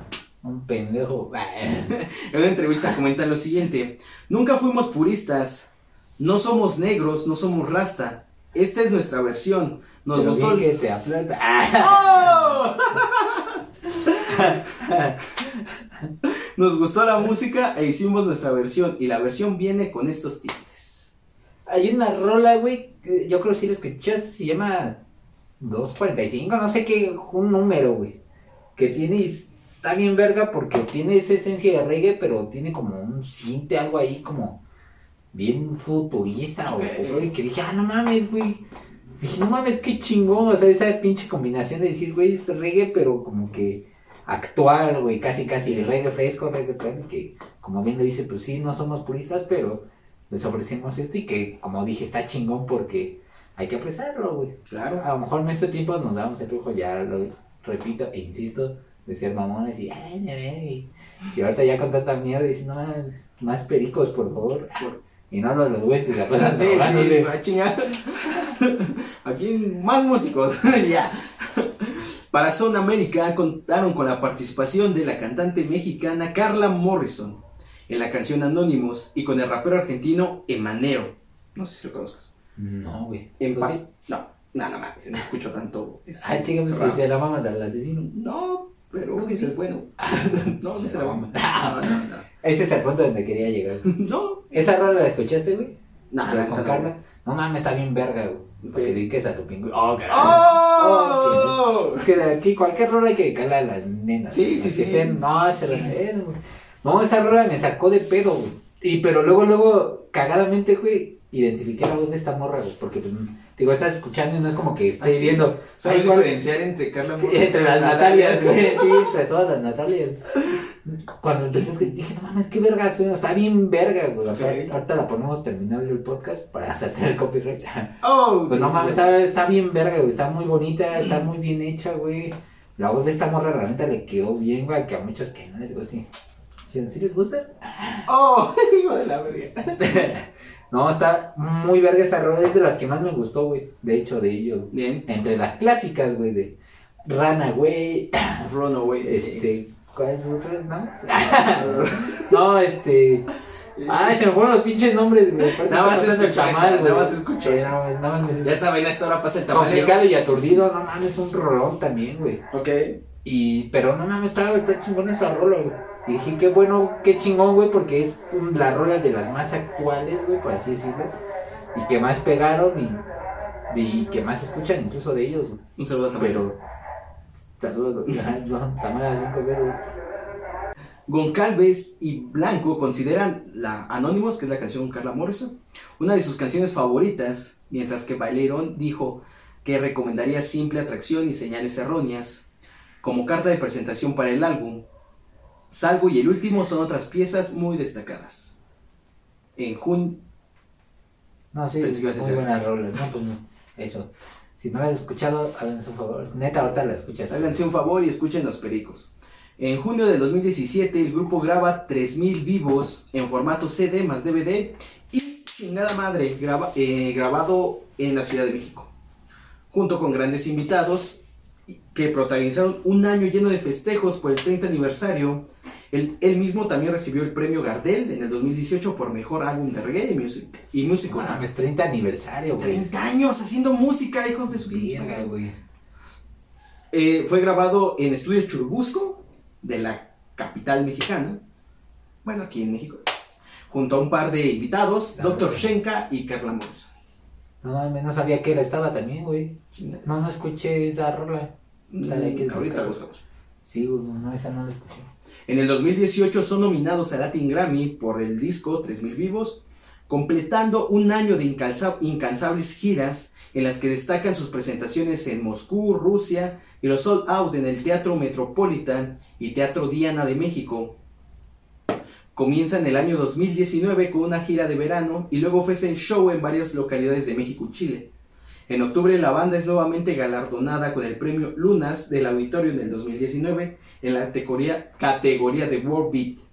Un pendejo. En una entrevista comentan lo siguiente: Nunca fuimos puristas. No somos negros, no somos rasta. Esta es nuestra versión. Nos Pero gustó. bien el- que te aplasta. ¡Oh! Nos gustó la música e hicimos nuestra versión. Y la versión viene con estos timbres. Hay una rola, güey, yo creo que sí la escuchaste, se llama 245, no sé qué, un número, güey. Que tiene, está bien verga porque tiene esa esencia de reggae, pero tiene como un cinte, algo ahí como bien futurista, güey, que dije, ah, no mames, güey. Dije, no mames, qué chingón, o sea, esa pinche combinación de decir, güey, es reggae, pero como que actual, güey, casi, casi, reggae fresco, reggae actual, que como bien lo dice, pues sí, no somos puristas, pero les ofrecemos esto y que, como dije, está chingón porque hay que apreciarlo, güey. Claro. A lo mejor en este tiempo nos damos el lujo, ya lo repito e insisto, de ser mamones y, ay, ya ve", y, ahorita ya con tanta mierda dicen, no, más, pericos, por favor. Y no los, los güeyes que se pasan Sí, sí, a chingar. Aquí más músicos, ya. Para Zona América contaron con la participación de la cantante mexicana Carla Morrison en la canción Anonymous y con el rapero argentino Emaneo. No sé si lo conozcas. No, güey. En. No, nada más, no escucho tanto. este, Ay, chica, pues se la mamas al asesino. No, pero No, que eso es bueno. no, no Se la la mama. vamos. No, no, no. Ese es el punto donde quería llegar. No, ¿Esa rola la escuchaste, güey? no, La no, con no. Carla. No mames, está bien verga, güey. Para que dediques a tu pingüino. Oh, ¡Oh! Es que de aquí cualquier rola hay que dedicarla a las nenas. Sí, sí, Que sí. no, se la- eh. No, esa rola me sacó de pedo, güey. Y pero luego, luego, cagadamente, güey, identifiqué la voz de esta morra, güey. Porque, pues, digo, estás escuchando y no es como que esté Ah, viendo. ¿Sabes diferenciar entre Carla Morrison Entre las Natalias, güey, sí, entre todas las Natalias. Cuando empecé a escuchar, dije, no mames, qué verga suena, está bien verga, güey. O sea, ahorita la ponemos terminando el podcast para saltar el copyright. Oh, Pues sí, no mames, sí. está, está bien verga, güey, está muy bonita, está muy bien hecha, güey. La voz de esta morra realmente le quedó bien, güey, que a muchos que no les gusta. ¿Sí, ¿Sí les gusta? Oh, hijo de la verga. No, está muy verga esta rola, es de las que más me gustó, güey. De hecho, de ellos. Bien. Entre las clásicas, güey, de Rana, güey, Runaway. Este, ¿cuáles son otras? No, no, este. Ay, se me fueron los pinches nombres, güey. Nada más esa, tamal, nada más Eh, no, nada más Ya saben, a esta hora pasa el tamalero. Complicado y aturdido, no mames, un rolón también, güey. Ok. Y, pero no mames, está, está chingón esa rola, güey. Y dije, qué bueno, qué chingón, güey, porque es la rola de las más actuales, güey, por así decirlo. Y que más pegaron y, y que más escuchan incluso de ellos, güey. Un saludo a Tamalero. Pero, saludos, no, Tamara cinco veces. Goncalves y Blanco consideran la Anonymous, que es la canción con Carla Morrison, una de sus canciones favoritas, mientras que Baileron dijo que recomendaría Simple Atracción y Señales Erróneas como carta de presentación para el álbum. Salvo y el último son otras piezas muy destacadas. En junio... No, sí, Pensé que muy buenas rolas. No, pues no. Eso. Si no has escuchado, háganse un favor. Neta, ahorita la escuchas. Háganse un favor y escuchen Los Pericos. En junio del 2017 el grupo graba 3000 vivos en formato CD más DVD y chingada madre graba- eh, grabado en la Ciudad de México. Junto con grandes invitados que protagonizaron un año lleno de festejos por el 30 aniversario. Él, él mismo también recibió el premio Gardel en el 2018 por mejor álbum de reggae y music y músico. Mames, 30 aniversario, güey. 30 años haciendo música, hijos de su Verga, güey. Eh, fue grabado en Estudios Churubusco, de la capital mexicana. Bueno, aquí en México. Junto a un par de invitados, Dr. Shenka y Carla Morrison. No mames, no sabía que él estaba también, güey. No, no escuché esa rola. Mm, dale, que ahorita lo buscamos. Sí, güey, no, esa no la escuché. En el 2018 son nominados a Latin Grammy por el disco 3000 Vivos, completando un año de incansa- incansables giras en las que destacan sus presentaciones en Moscú, Rusia y los sold out en el Teatro Metropolitan y Teatro Diana de México. Comienzan el año 2019 con una gira de verano y luego ofrecen show en varias localidades de México y Chile. En octubre la banda es nuevamente galardonada con el premio Lunas del Auditorio en el 2019 en la categoría, categoría de World Beat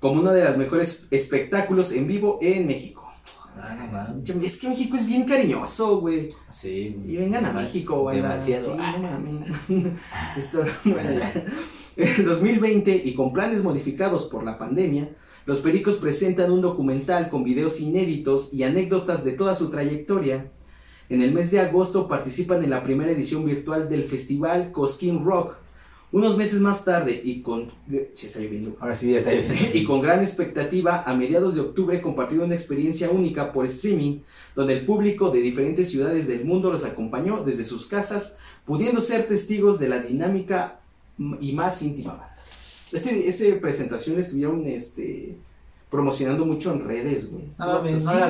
como uno de los mejores espectáculos en vivo en México. Ah, no mames. Es que México es bien cariñoso, güey. Sí. Y vengan a México, güey. Demasiado. Sí, Ah. no mames. Esto, bueno, ya. En 2020, y con planes modificados por la pandemia, los Pericos presentan un documental con videos inéditos y anécdotas de toda su trayectoria. En el mes de agosto participan en la primera edición virtual del festival Cosquín Rock. Unos meses más tarde, y con. Si está lloviendo. Ahora sí, ya está bien. y con gran expectativa, a mediados de octubre compartieron una experiencia única por streaming, donde el público de diferentes ciudades del mundo los acompañó desde sus casas, pudiendo ser testigos de la dinámica y más íntima banda. Este, esa presentación estuvieron este, promocionando mucho en redes, güey. No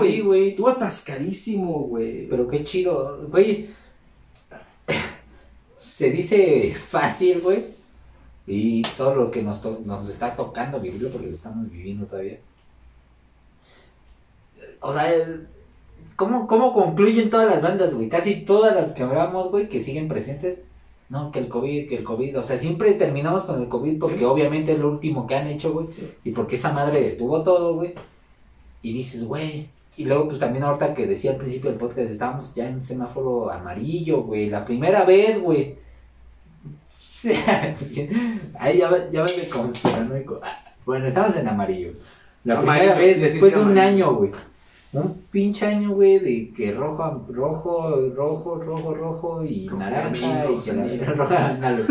Sí, güey. Estuvo atascadísimo, güey. Pero qué chido, güey. Se dice fácil, güey. Y todo lo que nos, to- nos está tocando vivirlo, porque lo estamos viviendo todavía. O sea, ¿cómo, ¿cómo concluyen todas las bandas, güey? Casi todas las que hablamos, güey, que siguen presentes. No, que el COVID, que el COVID. O sea, siempre terminamos con el COVID porque Sí. obviamente es lo último que han hecho, güey. Sí. Y porque esa madre detuvo todo, güey. Y dices, güey. Y luego, pues también ahorita que decía al principio del podcast, estábamos ya en semáforo amarillo, güey. La primera vez, güey. Ahí ya, ya vas de conspiranoico. Ah, Bueno, estamos en amarillo. La Amarillo, primera vez, después de un amarillo. año, güey. Un pinche año, güey, de que rojo, rojo, rojo, rojo, rojo y Rojo, naranja. y que la- sandía. roja, ándale.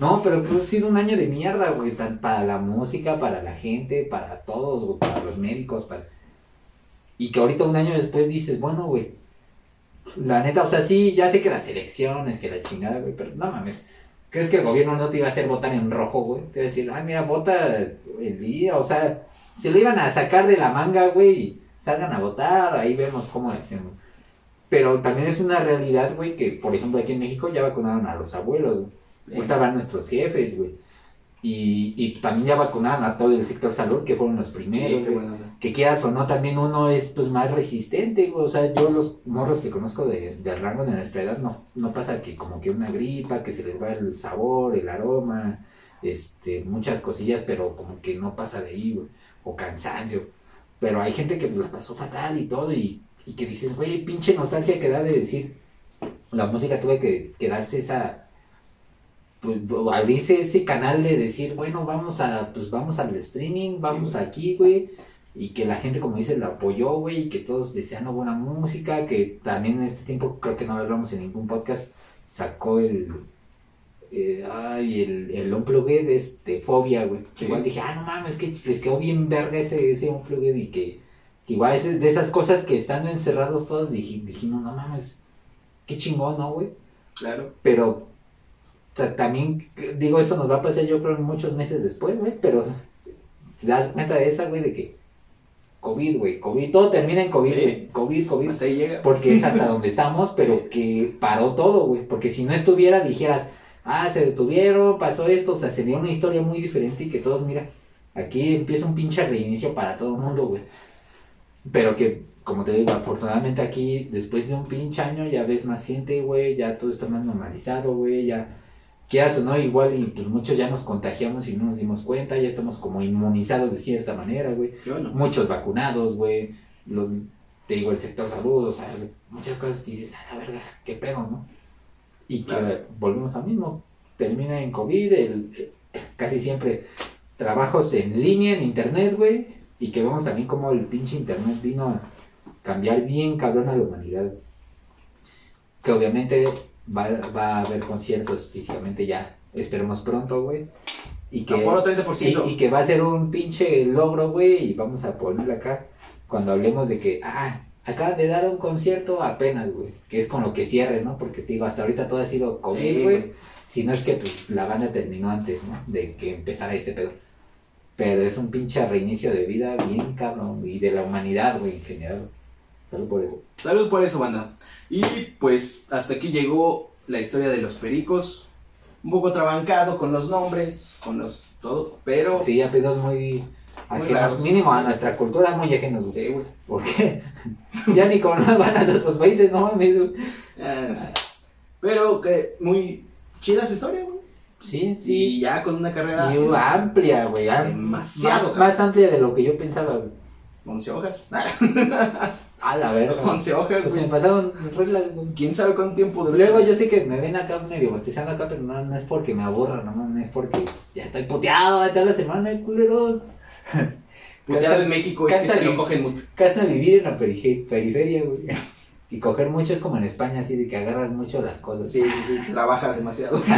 No, pero pues ha sido un año de mierda, güey. Para la música, para la gente, para todos, güey. Para los médicos, para... Y que ahorita un año después dices, bueno, güey. La neta, o sea, sí, ya sé que las elecciones, que la chingada, güey. Pero no mames. ¿Crees que el gobierno no te iba a hacer votar en rojo, güey? Te iba a decir, ay, mira, vota el día. O sea, se lo iban a sacar de la manga, güey. Salgan a votar, ahí vemos cómo le hacemos. Pero también es una realidad, güey, que por ejemplo aquí en México ya vacunaron a los abuelos, güey. Ahorita van nuestros jefes, güey. Y, y también ya vacunaron a todo el sector salud, que fueron los primeros. Que quieras o no, también uno es pues más resistente, güey. O sea, yo los morros que conozco de, del rango de nuestra edad, no, no pasa que como que una gripa, que se les va el sabor, el aroma, este, muchas cosillas, pero como que no pasa de ahí, güey. O cansancio. Pero hay gente que la pasó fatal y todo, y, y que dices, güey, pinche nostalgia que da de decir, la música tuve que, que darse esa, pues, abrirse ese canal de decir, bueno, vamos a, pues vamos al streaming, vamos güey. aquí, güey, y que la gente, como dice, la apoyó, güey, y que todos deseando buena música, que también en este tiempo, creo que no lo hablamos en ningún podcast, sacó el, eh, ay, el, el Unplugged, este, Fobia, güey, Sí. igual dije, ah, no mames, que les quedó bien verga ese, ese Unplugged, y que, que igual es de esas cosas que estando encerrados todos dij- dijimos, no mames, qué chingón, ¿no, güey? Claro. Pero también, digo, eso nos va a pasar yo creo muchos meses después, güey, pero te das cuenta de esa, güey, de que COVID, güey, COVID, todo termina en COVID, Sí. COVID, COVID, Hasta ahí llega. porque es hasta donde estamos, pero que paró todo, güey, porque si no estuviera, dijeras, ah, se detuvieron, pasó esto, o sea, sería una historia muy diferente y que todos, mira, aquí empieza un pinche reinicio para todo el mundo, güey. Pero que, como te digo, afortunadamente aquí, después de un pinche año, ya ves más gente, güey, ya todo está más normalizado, güey, ya, quieras o no, igual, y pues muchos ya nos contagiamos y no nos dimos cuenta, ya estamos como inmunizados de cierta manera, güey no. muchos vacunados, güey. Te digo, el sector salud, o sea, muchas cosas que dices, a la verga, qué pedo, ¿no? Y que Claro. volvemos a mismo, termina en COVID, el, casi siempre trabajos en línea, en internet, güey, y que vemos también como el pinche internet vino a cambiar bien cabrón a la humanidad. Que obviamente va, va a haber conciertos físicamente ya, esperemos pronto, güey. Y que, Aforo y, 30%. y que va a ser un pinche logro, güey, y vamos a ponerlo acá cuando hablemos de que, ah, acaban de dar un concierto apenas, güey, que es con lo que cierres, ¿no? Porque te digo, hasta ahorita todo ha sido COVID, güey. Si no es que pues, la banda terminó antes, ¿no? De que empezara este pedo. Pero es un pinche reinicio de vida bien cabrón, y de la humanidad, güey, en general. Solo por eso. Salud por eso, banda. Y pues hasta aquí llegó la historia de los pericos. Un poco trabancado con los nombres, con los todo, pero Sí, ya pedos muy ajenos, mínimo a nuestra cultura muy ajenos, güey. Sí, güey. ¿Por qué? ya ni con las bandas de otros países, no mames. Ah, sí. Pero que muy chida su historia, güey. Sí, Y sí. ya con una carrera Y amplia, güey. Demasiado, Más, más amplia de lo que yo pensaba, güey. 11 hojas. A la verga. 11 hojas, Pues güey. me pasaron reglas, güey. ¿Quién sabe cuánto tiempo duró Luego yo sé que me ven acá medio bostezando acá, pero no, no es porque me aburra, no, no es porque ya estoy puteado de toda la semana, culero. Puteado en México es que Cansa se lo cogen mucho. Casa vivir en la perige- periferia, güey. Y coger mucho es como en España, así de que agarras mucho las cosas. Sí, sí, sí. Trabajas demasiado.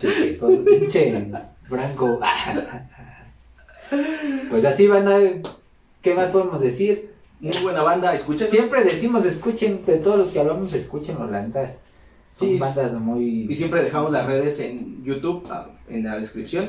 Pinche cosa, pinche Franco. Pues así van a... ¿Qué más podemos decir? Muy buena banda, escuchen. Siempre decimos escuchen, de todos los que hablamos escuchen la neta. Son Sí, bandas muy... Y siempre dejamos las redes en YouTube, ah, en la descripción.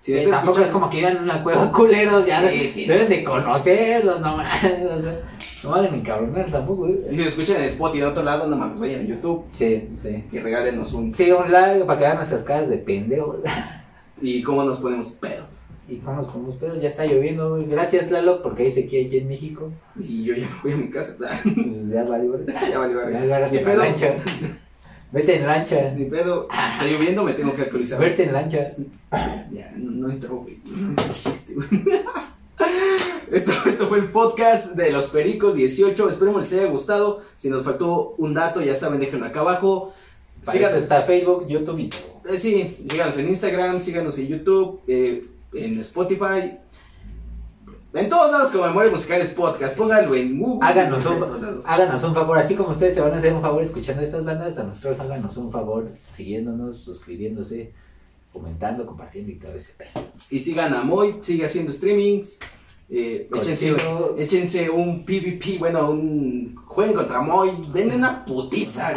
Si Sí, deseas tampoco es como que iban a una cueva culeros, ya Sí, deben de conocerlos, no mames, o sea, no a encabronar tampoco, Y güey. si escuchan en Spotify de otro lado, no mames, vayan a YouTube Sí, sí. y regálenos un... Sí, un like para que hagan nuestras caras de pendejo. Y cómo nos ponemos pedo. Y los con los pedos, ya está lloviendo, güey. Gracias, Tlaloc, porque hay sequía aquí en México. Y yo ya me voy a mi casa. Pues ya valió. Ya agárrate Ni pedo. lancha. Vete en lancha. Ni pedo. Está lloviendo, me tengo que actualizar. Verte en lancha. Ya, no, no entró, güey. No chiste, güey. Esto, esto fue el podcast de los Pericos 18. Esperemos les haya gustado. Si nos faltó un dato, ya saben, déjenlo acá abajo. Para eso está Facebook, YouTube y todo. Eh, sí, síganos en Instagram, síganos en YouTube, eh, en Spotify. En todos lados como Memorias Musicales Podcast. Pónganlo en Google. Háganos un, háganos un favor, así como ustedes se van a hacer un favor escuchando estas bandas, a nosotros háganos un favor siguiéndonos, suscribiéndose, comentando, compartiendo y todo ese pedo. Y sigan a Moy, sigue haciendo streamings. Eh, échense, échense un PvP, bueno, un jueguen contra Moy, denle una putiza.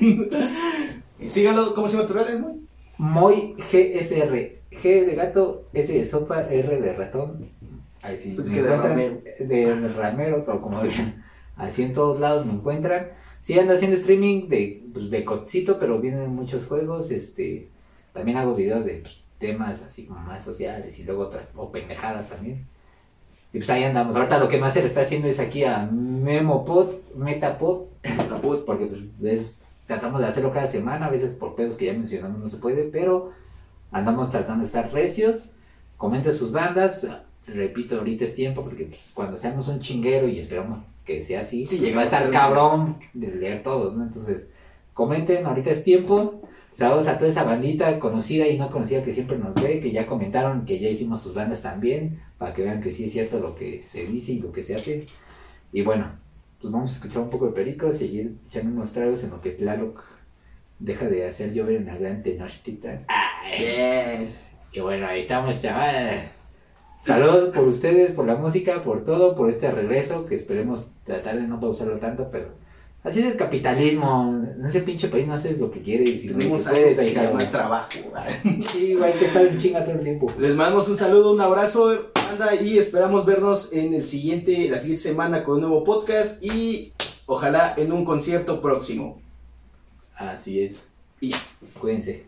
síganlo, ¿cómo se llama tu red, Moy? Moy GSR. G de gato, S de sopa, R de ratón. Ahí sí. Pues me que de ramero. De ramero, pero como así en todos lados me encuentran. Sí ando haciendo streaming de, pues, de cocito, pero vienen muchos juegos. Este, también hago videos de pues, temas así como más sociales y luego otras, o pendejadas también. Y pues ahí andamos. Ahorita lo que más se le está haciendo es aquí a Memopod, Metapod, Caput. porque pues, es- tratamos de hacerlo cada semana, a veces por pedos que ya mencionamos no se puede, pero andamos tratando de estar recios. Comenten sus bandas, repito, ahorita es tiempo, porque pues, cuando seamos un chinguero y esperamos que sea así, Sí, pues, va a estar cabrón de leer todos, ¿no? Entonces, comenten, ahorita es tiempo. Saludos a toda esa bandita conocida y no conocida que siempre nos ve, que ya comentaron que ya hicimos sus bandas también, para que vean que sí es cierto lo que se dice y lo que se hace. Y bueno, pues vamos a escuchar un poco de pericos y seguir echando unos tragos en lo que Tlaloc deja de hacer llover en la gran Tenochtitlan. Ay, y bueno, ahí estamos, chavales. Saludos por ustedes, por la música, por todo, por este regreso, que esperemos tratar de no pausarlo tanto, pero así es el capitalismo. En ese pinche país no haces lo que quieres y lo que Tenemos algo puedes, ahí, trabajo. Sí, güey, hay que estar en chinga todo el tiempo. Les mandamos un saludo, un abrazo, banda, y esperamos vernos en el siguiente, la siguiente semana con un nuevo podcast y ojalá en un concierto próximo. Así es. Y. Cuídense.